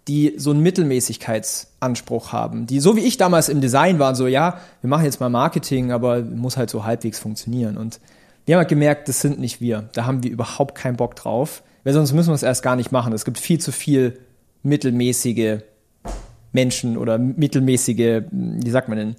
die so einen Mittelmäßigkeitsanspruch haben, die so wie ich damals im Design waren, so ja, wir machen jetzt mal Marketing, aber muss halt so halbwegs funktionieren. Und wir haben halt gemerkt, das sind nicht wir. Da haben wir überhaupt keinen Bock drauf, weil sonst müssen wir es erst gar nicht machen. Es gibt viel zu viel mittelmäßige Menschen oder mittelmäßige, wie sagt man denn,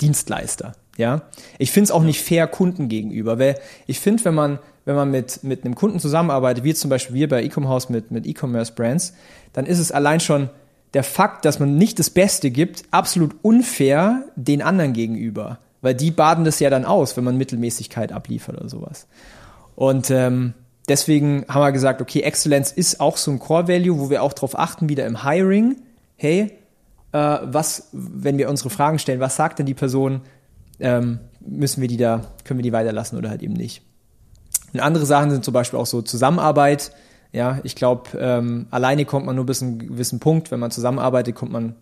Dienstleister. Ja, ich finde es auch nicht fair Kunden gegenüber, weil ich finde, wenn man wenn man mit mit einem Kunden zusammenarbeitet, wie zum Beispiel wir bei Ecom House mit mit E-Commerce Brands, dann ist es allein schon der Fakt, dass man nicht das Beste gibt, absolut unfair den anderen gegenüber, weil die baden das ja dann aus, wenn man Mittelmäßigkeit abliefert oder sowas. Und ähm, deswegen haben wir gesagt, okay, Exzellenz ist auch so ein Core Value, wo wir auch darauf achten, wieder im Hiring. Hey, äh, was, wenn wir unsere Fragen stellen, was sagt denn die Person? Ähm, müssen wir die da, können wir die weiterlassen oder halt eben nicht? Und andere Sachen sind zum Beispiel auch so Zusammenarbeit. Ja, ich glaube, ähm, alleine kommt man nur bis einen gewissen Punkt. Wenn man zusammenarbeitet, kommt man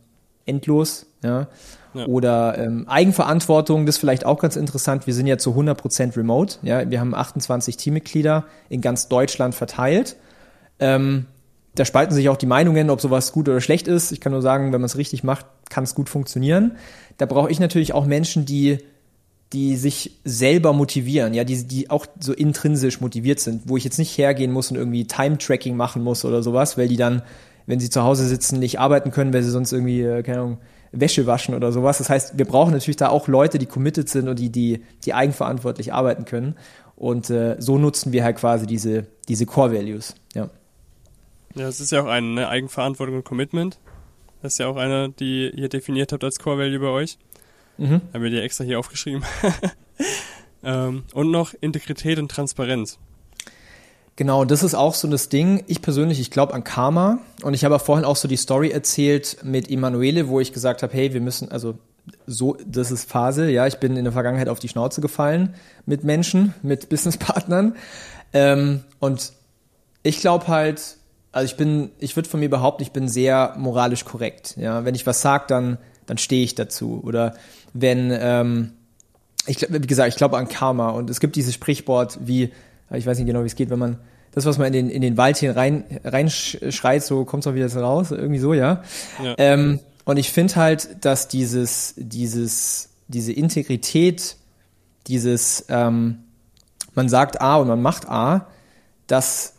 endlos. Ja. ja. Oder ähm, Eigenverantwortung, das ist vielleicht auch ganz interessant. Wir sind ja zu 100% remote. Ja. Wir haben 28 Teammitglieder in ganz Deutschland verteilt. Ähm, da spalten sich auch die Meinungen, ob sowas gut oder schlecht ist. Ich kann nur sagen, wenn man es richtig macht, kann es gut funktionieren. Da brauche ich natürlich auch Menschen, die die sich selber motivieren, ja, die, die auch so intrinsisch motiviert sind, wo ich jetzt nicht hergehen muss und irgendwie Time-Tracking machen muss oder sowas, weil die dann, wenn sie zu Hause sitzen, nicht arbeiten können, weil sie sonst irgendwie, äh, keine Ahnung, Wäsche waschen oder sowas. Das heißt, wir brauchen natürlich da auch Leute, die committed sind und die, die, die eigenverantwortlich arbeiten können. Und äh, so nutzen wir halt quasi diese, diese Core Values, ja. Ja, es ist ja auch eine ne, Eigenverantwortung und Commitment. Das ist ja auch eine, die ihr definiert habt als Core Value bei euch. Mhm. Haben wir dir extra hier aufgeschrieben. ähm, und noch Integrität und Transparenz. Genau, das ist auch so das Ding. Ich persönlich, ich glaube an Karma. Und ich habe vorhin auch so die Story erzählt mit Emanuele, wo ich gesagt habe, hey, wir müssen, also so, das ist Phase, ja, ich bin in der Vergangenheit auf die Schnauze gefallen mit Menschen, mit Businesspartnern. Ähm, und ich glaube halt, also ich bin, ich würde von mir behaupten, ich bin sehr moralisch korrekt. Ja, wenn ich was sage, dann, dann stehe ich dazu. Oder wenn, ähm, ich, wie gesagt, ich glaube an Karma und es gibt dieses Sprichwort wie, ich weiß nicht genau, wie es geht, wenn man das, was man in den, in den Wald hier rein, reinschreit, so kommt es auch wieder raus, irgendwie so, ja. ja. Ähm, und ich finde halt, dass dieses, dieses, diese Integrität, dieses, ähm, man sagt A und man macht A, dass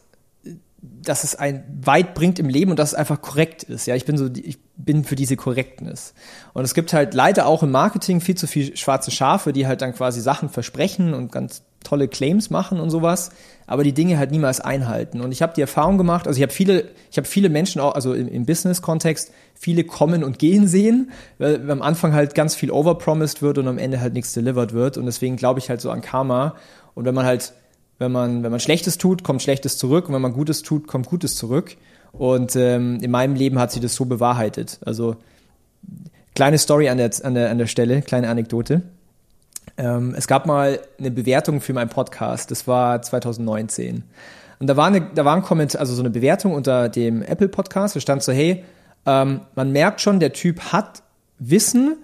dass es ein weit bringt im Leben und dass es einfach korrekt ist. Ja, ich bin so, ich bin für diese Korrektness. Und es gibt halt leider auch im Marketing viel zu viel schwarze Schafe, die halt dann quasi Sachen versprechen und ganz tolle Claims machen und sowas, aber die Dinge halt niemals einhalten. Und ich habe die Erfahrung gemacht, also ich habe viele, ich habe viele Menschen auch, also im, im Business-Kontext, viele kommen und gehen sehen, weil am Anfang halt ganz viel overpromised wird und am Ende halt nichts delivered wird. Und deswegen glaube ich halt so an Karma. Und wenn man halt wenn man, wenn man Schlechtes tut, kommt Schlechtes zurück und wenn man Gutes tut, kommt Gutes zurück. Und ähm, in meinem Leben hat sich das so bewahrheitet. Also kleine Story an der, an der, an der Stelle, kleine Anekdote. Ähm, es gab mal eine Bewertung für meinen Podcast, das war 2019. Und da war, eine, da war ein Kommentar, also so eine Bewertung unter dem Apple Podcast, da stand so, hey, ähm, man merkt schon, der Typ hat Wissen,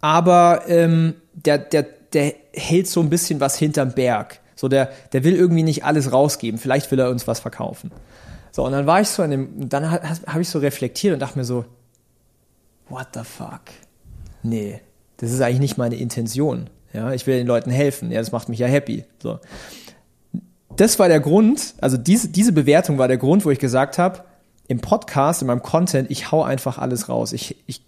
aber ähm, der, der, der hält so ein bisschen was hinterm Berg. So, der, der will irgendwie nicht alles rausgeben. Vielleicht will er uns was verkaufen. So, und dann war ich so an dem, dann habe ich so reflektiert und dachte mir so, what the fuck? Nee, das ist eigentlich nicht meine Intention. Ja, ich will den Leuten helfen. Ja, das macht mich ja happy. So. Das war der Grund, also diese, diese Bewertung war der Grund, wo ich gesagt habe, im Podcast, in meinem Content, ich hau einfach alles raus. Ich, ich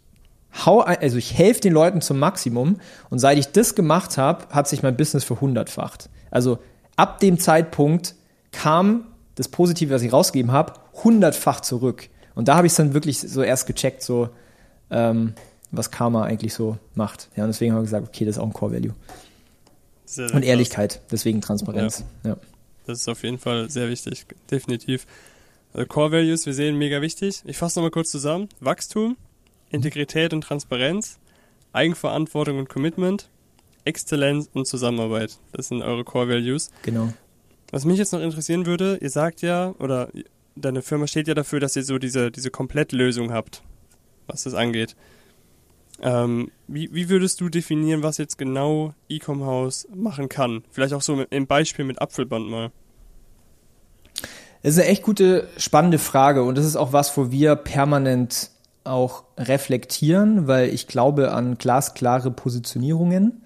hau, also ich helfe den Leuten zum Maximum und seit ich das gemacht habe, hat sich mein Business verhundertfacht. Also ab dem Zeitpunkt kam das Positive, was ich rausgegeben habe, hundertfach zurück. Und da habe ich es dann wirklich so erst gecheckt, so ähm, was Karma eigentlich so macht. Ja, und deswegen habe ich gesagt, okay, das ist auch ein Core Value. Sehr, sehr und Ehrlichkeit, deswegen Transparenz. Ja. ja. Das ist auf jeden Fall sehr wichtig, definitiv. Also Core Values, wir sehen mega wichtig. Ich fasse nochmal kurz zusammen. Wachstum, Integrität und Transparenz, Eigenverantwortung und Commitment, Exzellenz und Zusammenarbeit. Das sind eure Core Values. Genau. Was mich jetzt noch interessieren würde, ihr sagt ja, oder deine Firma steht ja dafür, dass ihr so diese, diese Komplettlösung habt, was das angeht. Ähm, wie, wie würdest du definieren, was jetzt genau Ecom House machen kann? Vielleicht auch so mit, im Beispiel mit Apfelband mal. Das ist eine echt gute, spannende Frage und das ist auch was, wo wir permanent auch reflektieren, weil ich glaube an glasklare Positionierungen.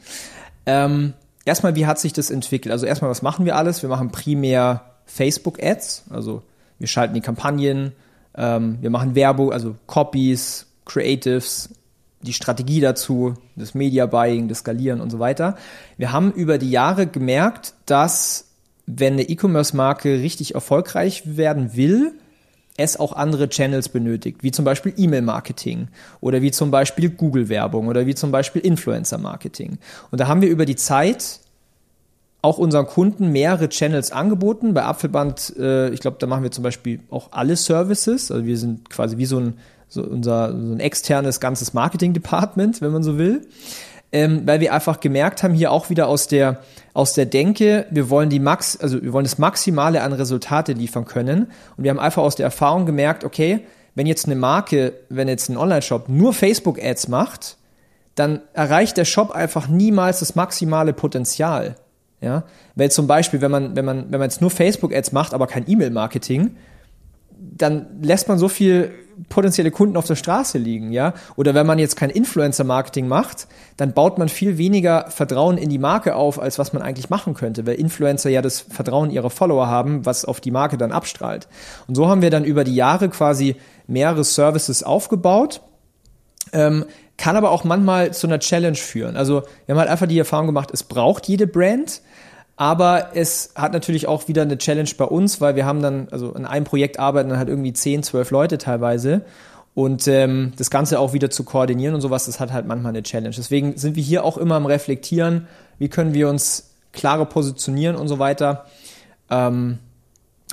Ähm, erstmal, wie hat sich das entwickelt? Also erstmal, was machen wir alles? Wir machen primär Facebook-Ads, also wir schalten die Kampagnen, ähm, wir machen Werbung, also Copies, Creatives, die Strategie dazu, das Media Buying, das Skalieren und so weiter. Wir haben über die Jahre gemerkt, dass wenn eine E-Commerce-Marke richtig erfolgreich werden will, es auch andere Channels benötigt, wie zum Beispiel E-Mail-Marketing oder wie zum Beispiel Google-Werbung oder wie zum Beispiel Influencer-Marketing. Und da haben wir über die Zeit auch unseren Kunden mehrere Channels angeboten. Bei Apfelband, äh, ich glaube, da machen wir zum Beispiel auch alle Services. Also wir sind quasi wie so ein, so unser, so ein externes ganzes Marketing-Department, wenn man so will ähm, weil wir einfach gemerkt haben, hier auch wieder aus der, aus der Denke, wir wollen die Max, also wir wollen das Maximale an Resultate liefern können. Und wir haben einfach aus der Erfahrung gemerkt, okay, wenn jetzt eine Marke, wenn jetzt ein Online-Shop nur Facebook-Ads macht, dann erreicht der Shop einfach niemals das maximale Potenzial. Ja, weil zum Beispiel, wenn man, wenn man, wenn man jetzt nur Facebook-Ads macht, aber kein E-Mail-Marketing, dann lässt man so viel potenzielle Kunden auf der Straße liegen, ja? Oder wenn man jetzt kein Influencer-Marketing macht, dann baut man viel weniger Vertrauen in die Marke auf, als was man eigentlich machen könnte, weil Influencer ja das Vertrauen ihrer Follower haben, was auf die Marke dann abstrahlt. Und so haben wir dann über die Jahre quasi mehrere Services aufgebaut. Ähm, kann aber auch manchmal zu einer Challenge führen. Also wir haben halt einfach die Erfahrung gemacht, es braucht jede Brand, aber es hat natürlich auch wieder eine Challenge bei uns, weil wir haben dann, also in einem Projekt arbeiten dann halt irgendwie 10, 12 Leute teilweise. Und ähm, das Ganze auch wieder zu koordinieren und sowas, das hat halt manchmal eine Challenge. Deswegen sind wir hier auch immer am Reflektieren, wie können wir uns klarer positionieren und so weiter. Ähm,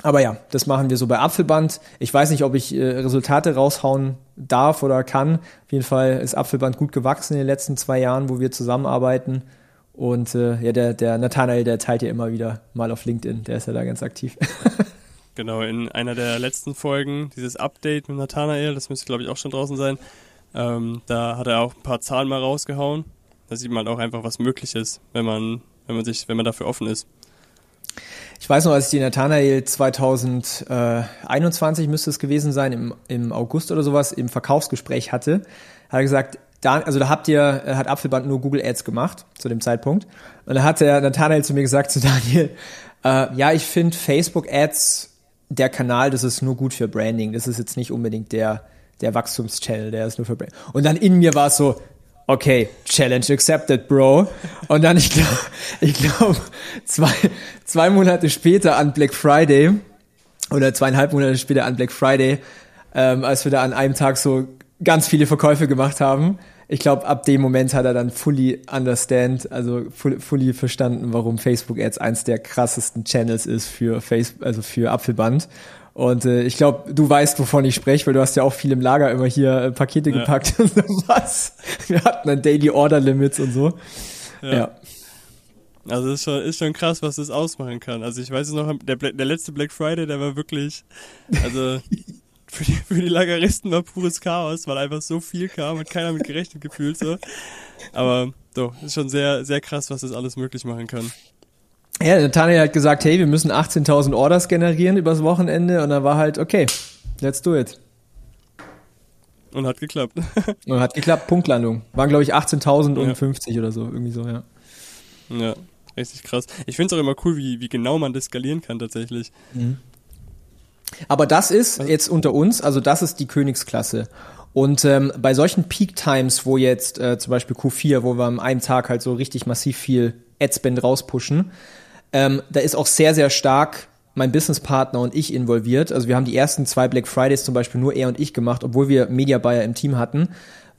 aber ja, das machen wir so bei Apfelband. Ich weiß nicht, ob ich äh, Resultate raushauen darf oder kann. Auf jeden Fall ist Apfelband gut gewachsen in den letzten zwei Jahren, wo wir zusammenarbeiten. Und äh, ja, der, der Nathanael, der teilt ja immer wieder mal auf LinkedIn, der ist ja da ganz aktiv. genau, in einer der letzten Folgen, dieses Update mit Nathanael, das müsste glaube ich auch schon draußen sein, ähm, da hat er auch ein paar Zahlen mal rausgehauen. Da sieht man auch einfach, was möglich ist, wenn man, wenn man sich, wenn man dafür offen ist. Ich weiß noch, als ich die Nathanael 2021 müsste es gewesen sein, im, im August oder sowas, im Verkaufsgespräch hatte, hat er gesagt, da, also da habt ihr, äh, hat Apfelband nur Google Ads gemacht zu dem Zeitpunkt. Und da hat der Nathanael zu mir gesagt, zu Daniel, äh, ja, ich finde Facebook Ads, der Kanal, das ist nur gut für Branding. Das ist jetzt nicht unbedingt der, der Wachstumschannel, der ist nur für Branding. Und dann in mir war es so, okay, Challenge accepted, Bro. Und dann, ich glaube, ich glaube, zwei, zwei Monate später an Black Friday oder zweieinhalb Monate später an Black Friday, ähm, als wir da an einem Tag so ganz viele Verkäufe gemacht haben, ich glaube, ab dem Moment hat er dann fully understand, also fully verstanden, warum Facebook Ads eins der krassesten Channels ist für Facebook, also für Apfelband. Und äh, ich glaube, du weißt, wovon ich spreche, weil du hast ja auch viel im Lager immer hier äh, Pakete ja. gepackt und was. Wir hatten dann Daily Order Limits und so. Ja. ja. Also ist schon, ist schon krass, was das ausmachen kann. Also ich weiß es noch, der, der letzte Black Friday, der war wirklich, also für die, für die Lageristen war pures Chaos, weil einfach so viel kam und keiner mit gerechnet gefühlt so. Aber doch, ist schon sehr, sehr krass, was das alles möglich machen kann. Ja, Nathaniel hat gesagt, hey, wir müssen 18.000 Orders generieren übers Wochenende und dann war halt, okay, let's do it. Und hat geklappt. und hat geklappt, Punktlandung. Waren, glaube ich, 18.050 ja. oder so, irgendwie so, ja. Ja, richtig krass. Ich finde es auch immer cool, wie, wie genau man das skalieren kann tatsächlich. Mhm. Aber das ist jetzt unter uns, also das ist die Königsklasse. Und ähm, bei solchen Peak Times, wo jetzt äh, zum Beispiel Q4, wo wir an einem Tag halt so richtig massiv viel Adspend rauspushen, ähm, da ist auch sehr, sehr stark mein Businesspartner und ich involviert. Also wir haben die ersten zwei Black Fridays zum Beispiel nur er und ich gemacht, obwohl wir Media Buyer im Team hatten,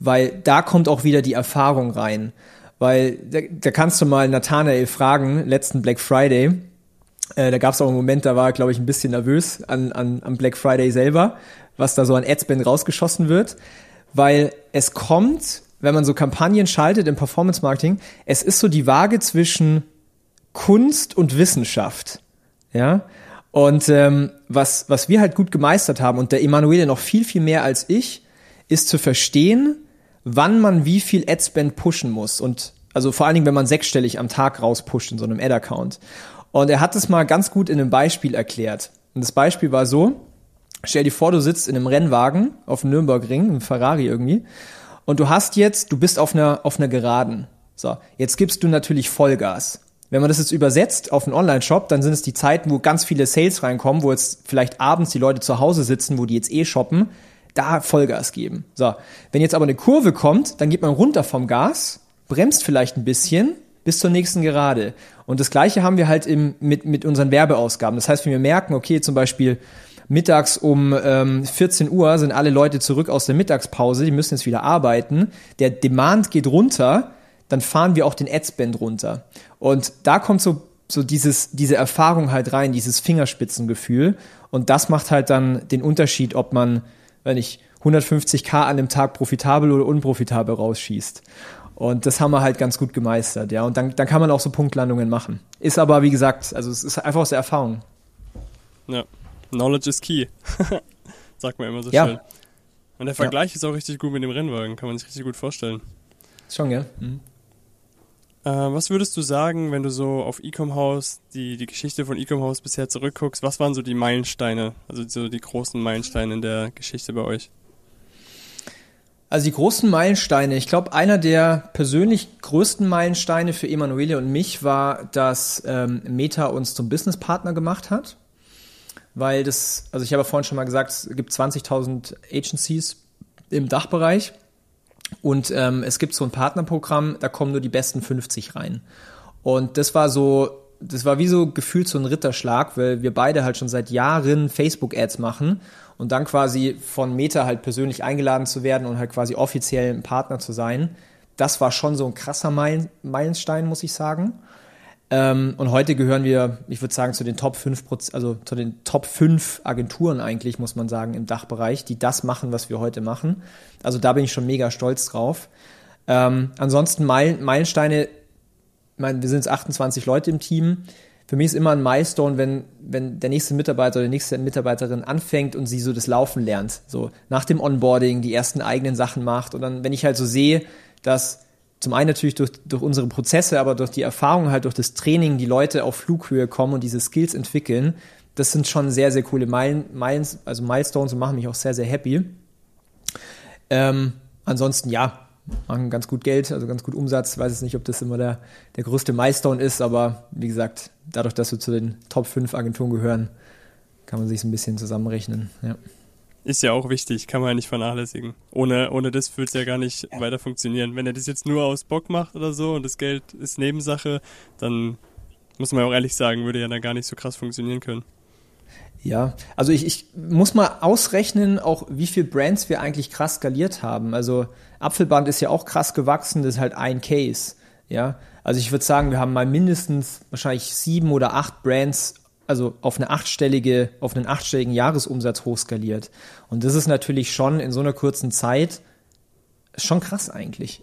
weil da kommt auch wieder die Erfahrung rein. Weil da, da kannst du mal Nathanael fragen, letzten Black Friday, äh, da gab es auch einen Moment, da war glaube ich, ein bisschen nervös an, an, am Black Friday selber, was da so an Adspend rausgeschossen wird, weil es kommt, wenn man so Kampagnen schaltet im Performance Marketing, es ist so die Waage zwischen Kunst und Wissenschaft, ja. Und ähm, was was wir halt gut gemeistert haben und der Emanuele noch viel viel mehr als ich, ist zu verstehen, wann man wie viel Adspend pushen muss und also vor allen Dingen, wenn man sechsstellig am Tag rauspusht in so einem Ad-Account. Und er hat es mal ganz gut in einem Beispiel erklärt. Und das Beispiel war so, stell dir vor, du sitzt in einem Rennwagen auf dem Nürnbergring, einem Ferrari irgendwie, und du hast jetzt, du bist auf einer, auf einer Geraden. So, jetzt gibst du natürlich Vollgas. Wenn man das jetzt übersetzt auf einen Online-Shop, dann sind es die Zeiten, wo ganz viele Sales reinkommen, wo jetzt vielleicht abends die Leute zu Hause sitzen, wo die jetzt eh shoppen, da Vollgas geben. So, wenn jetzt aber eine Kurve kommt, dann geht man runter vom Gas, bremst vielleicht ein bisschen bis zur nächsten Gerade. Und das Gleiche haben wir halt im, mit, mit unseren Werbeausgaben. Das heißt, wenn wir merken, okay, zum Beispiel mittags um ähm, 14 Uhr sind alle Leute zurück aus der Mittagspause, die müssen jetzt wieder arbeiten, der Demand geht runter, dann fahren wir auch den Adspend runter. Und da kommt so, so dieses, diese Erfahrung halt rein, dieses Fingerspitzengefühl. Und das macht halt dann den Unterschied, ob man, wenn ich 150k an dem Tag profitabel oder unprofitabel rausschießt. Und das haben wir halt ganz gut gemeistert, ja. Und dann, dann kann man auch so Punktlandungen machen. Ist aber, wie gesagt, also es ist einfach aus der Erfahrung. Ja, Knowledge is key. Sagt man immer so ja. schön. Und der Vergleich ja. ist auch richtig gut mit dem Rennwagen, kann man sich richtig gut vorstellen. Schon, ja. Mhm. Äh, was würdest du sagen, wenn du so auf Ecom House, die, die Geschichte von Ecom House bisher zurückguckst, was waren so die Meilensteine, also so die großen Meilensteine in der Geschichte bei euch? Also die großen Meilensteine, ich glaube, einer der persönlich größten Meilensteine für Emanuele und mich war, dass ähm, Meta uns zum Businesspartner gemacht hat. Weil das, also ich habe vorhin schon mal gesagt, es gibt 20.000 Agencies im Dachbereich und ähm, es gibt so ein Partnerprogramm, da kommen nur die besten 50 rein. Und das war so, das war wie so gefühlt so ein Ritterschlag, weil wir beide halt schon seit Jahren Facebook-Ads machen und dann quasi von Meta halt persönlich eingeladen zu werden und halt quasi offiziell ein Partner zu sein, das war schon so ein krasser Meilenstein, muss ich sagen. Ähm, und heute gehören wir, ich würde sagen, zu den Top 5, also zu den Top 5 Agenturen eigentlich, muss man sagen, im Dachbereich, die das machen, was wir heute machen. Also da bin ich schon mega stolz drauf. Ähm, ansonsten Meilensteine, ich meine, wir sind jetzt 28 Leute im Team für mich ist immer ein Milestone, wenn, wenn der nächste Mitarbeiter oder die nächste Mitarbeiterin anfängt und sie so das Laufen lernt. So nach dem Onboarding die ersten eigenen Sachen macht. Und dann, wenn ich halt so sehe, dass zum einen natürlich durch, durch unsere Prozesse, aber durch die Erfahrung halt durch das Training die Leute auf Flughöhe kommen und diese Skills entwickeln, das sind schon sehr, sehr coole Meilen, Miles, also Milestones und machen mich auch sehr, sehr happy. Ähm, ansonsten, ja, machen ganz gut Geld, also ganz gut Umsatz. Ich weiß jetzt nicht, ob das immer der, der größte Milestone ist, aber wie gesagt, dadurch, dass wir zu den Top 5 Agenturen gehören, kann man sich ein bisschen zusammenrechnen. Ja. Ist ja auch wichtig, kann man ja nicht vernachlässigen. Ohne, ohne das würde es ja gar nicht ja. weiter funktionieren. Wenn er das jetzt nur aus Bock macht oder so und das Geld ist Nebensache, dann muss man ja auch ehrlich sagen, würde ja dann gar nicht so krass funktionieren können. Ja, also ich, ich muss mal ausrechnen, auch wie viel Brands wir eigentlich krass skaliert haben. Also Apfelband ist ja auch krass gewachsen, das ist halt ein Case. Ja, also ich würde sagen, wir haben mal mindestens wahrscheinlich sieben oder acht Brands, also auf eine achtstellige, auf einen achtstelligen Jahresumsatz hochskaliert. Und das ist natürlich schon in so einer kurzen Zeit schon krass eigentlich.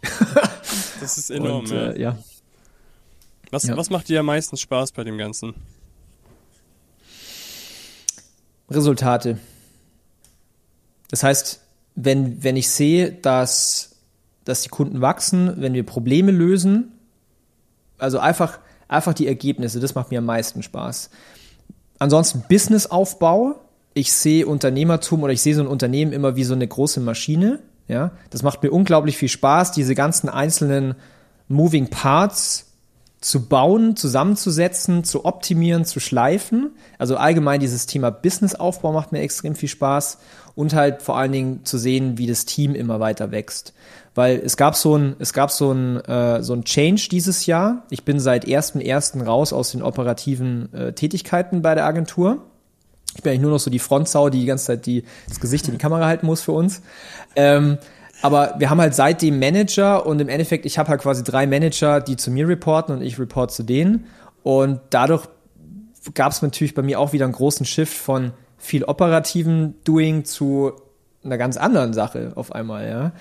Das ist enorm, Und, äh, ja. Was, Ja. was macht dir am meisten Spaß bei dem Ganzen? Resultate. Das heißt, wenn, wenn ich sehe, dass, dass die Kunden wachsen, wenn wir Probleme lösen, also einfach, einfach die Ergebnisse, das macht mir am meisten Spaß. Ansonsten Businessaufbau. Ich sehe Unternehmertum oder ich sehe so ein Unternehmen immer wie so eine große Maschine. Ja, das macht mir unglaublich viel Spaß, diese ganzen einzelnen Moving Parts zu bauen, zusammenzusetzen, zu optimieren, zu schleifen. Also allgemein dieses Thema Businessaufbau macht mir extrem viel Spaß und halt vor allen Dingen zu sehen, wie das Team immer weiter wächst. Weil es gab so ein, es gab so ein, äh, so ein Change dieses Jahr. Ich bin seit 1.1. raus aus den operativen äh, Tätigkeiten bei der Agentur. Ich bin eigentlich nur noch so die Frontsau, die die ganze Zeit die, das Gesicht in die Kamera halten muss für uns. Ähm, aber wir haben halt seitdem Manager und im Endeffekt, ich habe halt quasi drei Manager, die zu mir reporten und ich report zu denen. Und dadurch gab es natürlich bei mir auch wieder einen großen Shift von viel operativen Doing zu einer ganz anderen Sache auf einmal, ja.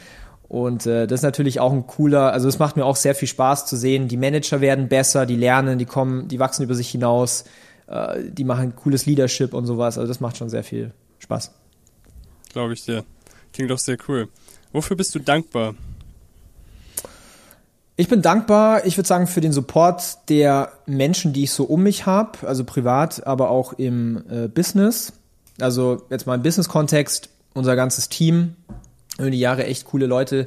Und äh, das ist natürlich auch ein cooler, also es macht mir auch sehr viel Spaß zu sehen, die Manager werden besser, die lernen, die kommen, die wachsen über sich hinaus, äh, die machen cooles Leadership und sowas. Also das macht schon sehr viel Spaß. Glaube ich dir. Klingt doch sehr cool. Wofür bist du dankbar? Ich bin dankbar, ich würde sagen, für den Support der Menschen, die ich so um mich habe, also privat, aber auch im äh, Business. Also jetzt mal im Business-Kontext, unser ganzes Team, über die Jahre echt coole Leute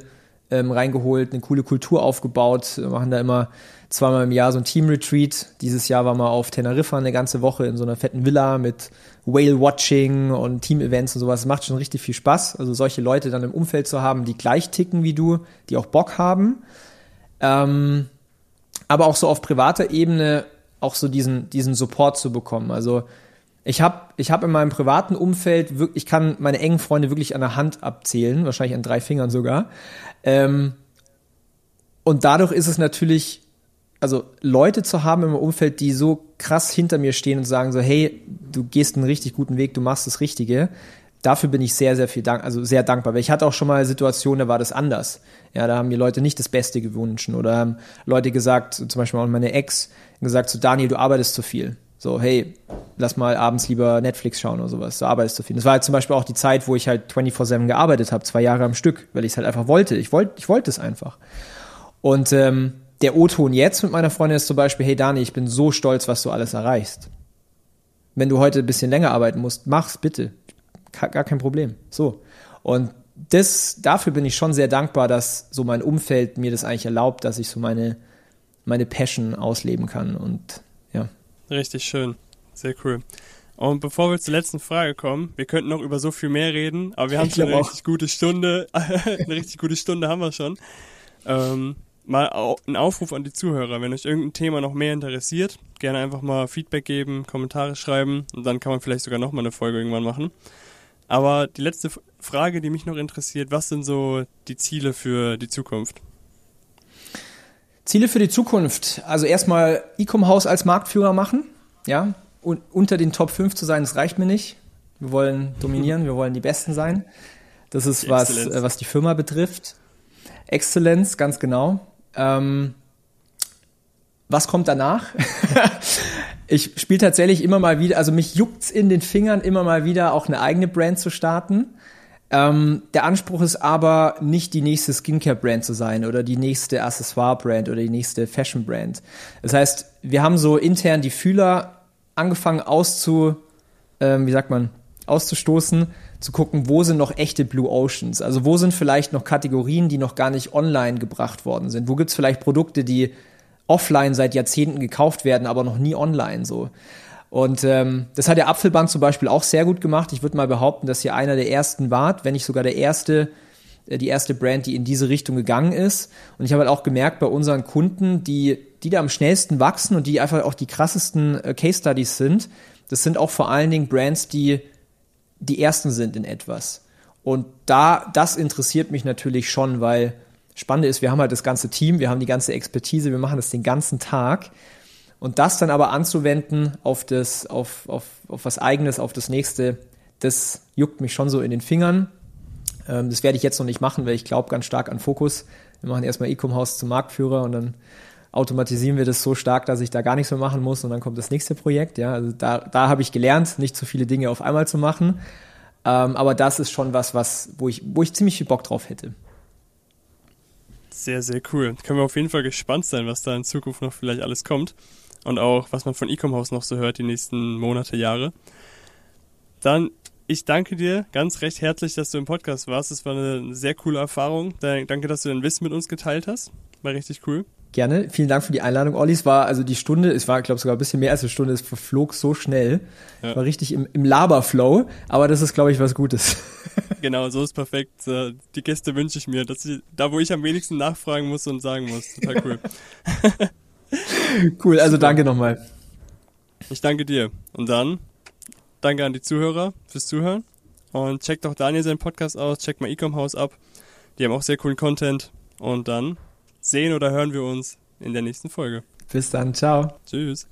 ähm, reingeholt, eine coole Kultur aufgebaut, wir machen da immer zweimal im Jahr so ein Team-Retreat. Dieses Jahr waren wir auf Teneriffa eine ganze Woche in so einer fetten Villa mit Whale-Watching und Team-Events und sowas. Das macht schon richtig viel Spaß. Also solche Leute dann im Umfeld zu haben, die gleich ticken wie du, die auch Bock haben. Ähm, aber auch so auf privater Ebene auch so diesen, diesen Support zu bekommen. Also ich habe ich hab in meinem privaten Umfeld wirklich, ich kann meine engen Freunde wirklich an der Hand abzählen, wahrscheinlich an drei Fingern sogar. Ähm, und dadurch ist es natürlich, also Leute zu haben im Umfeld, die so krass hinter mir stehen und sagen so, hey, du gehst einen richtig guten Weg, du machst das Richtige. Dafür bin ich sehr, sehr viel dank, also sehr dankbar. Weil ich hatte auch schon mal Situationen, da war das anders. Ja, da haben mir Leute nicht das Beste gewünscht oder haben Leute gesagt, zum Beispiel auch meine Ex, gesagt so, Daniel, du arbeitest zu viel. So, hey, lass mal abends lieber Netflix schauen oder sowas. Du arbeitest zu viel. Das war halt zum Beispiel auch die Zeit, wo ich halt 24-7 gearbeitet habe, zwei Jahre am Stück, weil ich es halt einfach wollte. Ich wollte ich wollte es einfach. Und ähm, der O-Ton jetzt mit meiner Freundin ist zum Beispiel, hey Dani, ich bin so stolz, was du alles erreichst. Wenn du heute ein bisschen länger arbeiten musst, mach's bitte. Gar kein Problem. So. Und das, dafür bin ich schon sehr dankbar, dass so mein Umfeld mir das eigentlich erlaubt, dass ich so meine, meine Passion ausleben kann und. Richtig schön. Sehr cool. Und bevor wir zur letzten Frage kommen, wir könnten noch über so viel mehr reden, aber wir haben schon eine richtig gute Stunde, eine richtig gute Stunde haben wir schon. Ähm, mal ein Aufruf an die Zuhörer, wenn euch irgendein Thema noch mehr interessiert, gerne einfach mal Feedback geben, Kommentare schreiben und dann kann man vielleicht sogar noch mal eine Folge irgendwann machen. Aber die letzte Frage, die mich noch interessiert, was sind so die Ziele für die Zukunft? Ziele für die Zukunft. Also erstmal Ecom-Haus als Marktführer machen. Ja, und unter den Top 5 zu sein, das reicht mir nicht. Wir wollen dominieren, wir wollen die Besten sein. Das ist was, äh, was die Firma betrifft. Exzellenz, ganz genau. Ähm, was kommt danach? ich spiele tatsächlich immer mal wieder, also mich juckt's in den Fingern, immer mal wieder auch eine eigene Brand zu starten. Ähm, der Anspruch ist aber nicht die nächste Skincare-Brand zu sein oder die nächste Accessoire-Brand oder die nächste Fashion-Brand. Das heißt, wir haben so intern die Fühler angefangen auszu, ähm, wie sagt man, auszustoßen, zu gucken, wo sind noch echte Blue Oceans? Also wo sind vielleicht noch Kategorien, die noch gar nicht online gebracht worden sind? Wo gibt's vielleicht Produkte, die offline seit Jahrzehnten gekauft werden, aber noch nie online so? Und ähm, das hat der Apfelband zum Beispiel auch sehr gut gemacht. Ich würde mal behaupten, dass ihr einer der ersten wart, wenn nicht sogar der erste, äh, die erste Brand, die in diese Richtung gegangen ist. Und ich habe halt auch gemerkt bei unseren Kunden, die, die da am schnellsten wachsen und die einfach auch die krassesten äh, Case Studies sind, das sind auch vor allen Dingen Brands, die die ersten sind in etwas. Und da, das interessiert mich natürlich schon, weil Spannende ist, wir haben halt das ganze Team, wir haben die ganze Expertise, wir machen das den ganzen Tag. Und das dann aber anzuwenden auf das, auf, auf, auf was eigenes, auf das nächste, das juckt mich schon so in den Fingern. Ähm, das werde ich jetzt noch nicht machen, weil ich glaube ganz stark an Fokus. Wir machen erstmal Ecom-Haus zum Marktführer und dann automatisieren wir das so stark, dass ich da gar nichts mehr machen muss und dann kommt das nächste Projekt. Ja, also da, da habe ich gelernt, nicht zu viele Dinge auf einmal zu machen. Ähm, aber das ist schon was, was, wo ich, wo ich ziemlich viel Bock drauf hätte. Sehr, sehr cool. Können wir auf jeden Fall gespannt sein, was da in Zukunft noch vielleicht alles kommt und auch was man von Ecom-Haus noch so hört die nächsten Monate, Jahre. Dann, ich danke dir ganz recht herzlich, dass du im Podcast warst. Es war eine sehr coole Erfahrung. Danke, dass du dein Wissen mit uns geteilt hast. War richtig cool. Gerne. Vielen Dank für die Einladung, Olli. Es war also die Stunde, es war, glaube sogar ein bisschen mehr als eine Stunde, es verflog so schnell. Ja. Ich war richtig im, im Laberflow, aber das ist, glaube ich, was Gutes. Genau, so ist perfekt. Die Gäste wünsche ich mir, dass ich, da wo ich am wenigsten nachfragen muss und sagen muss. Total cool. cool, also Super. danke nochmal. Ich danke dir. Und dann danke an die Zuhörer fürs Zuhören. Und checkt doch Daniel seinen Podcast aus, checkt mal Ecom House ab. Die haben auch sehr coolen Content. Und dann sehen oder hören wir uns in der nächsten Folge. Bis dann, ciao. Tschüss.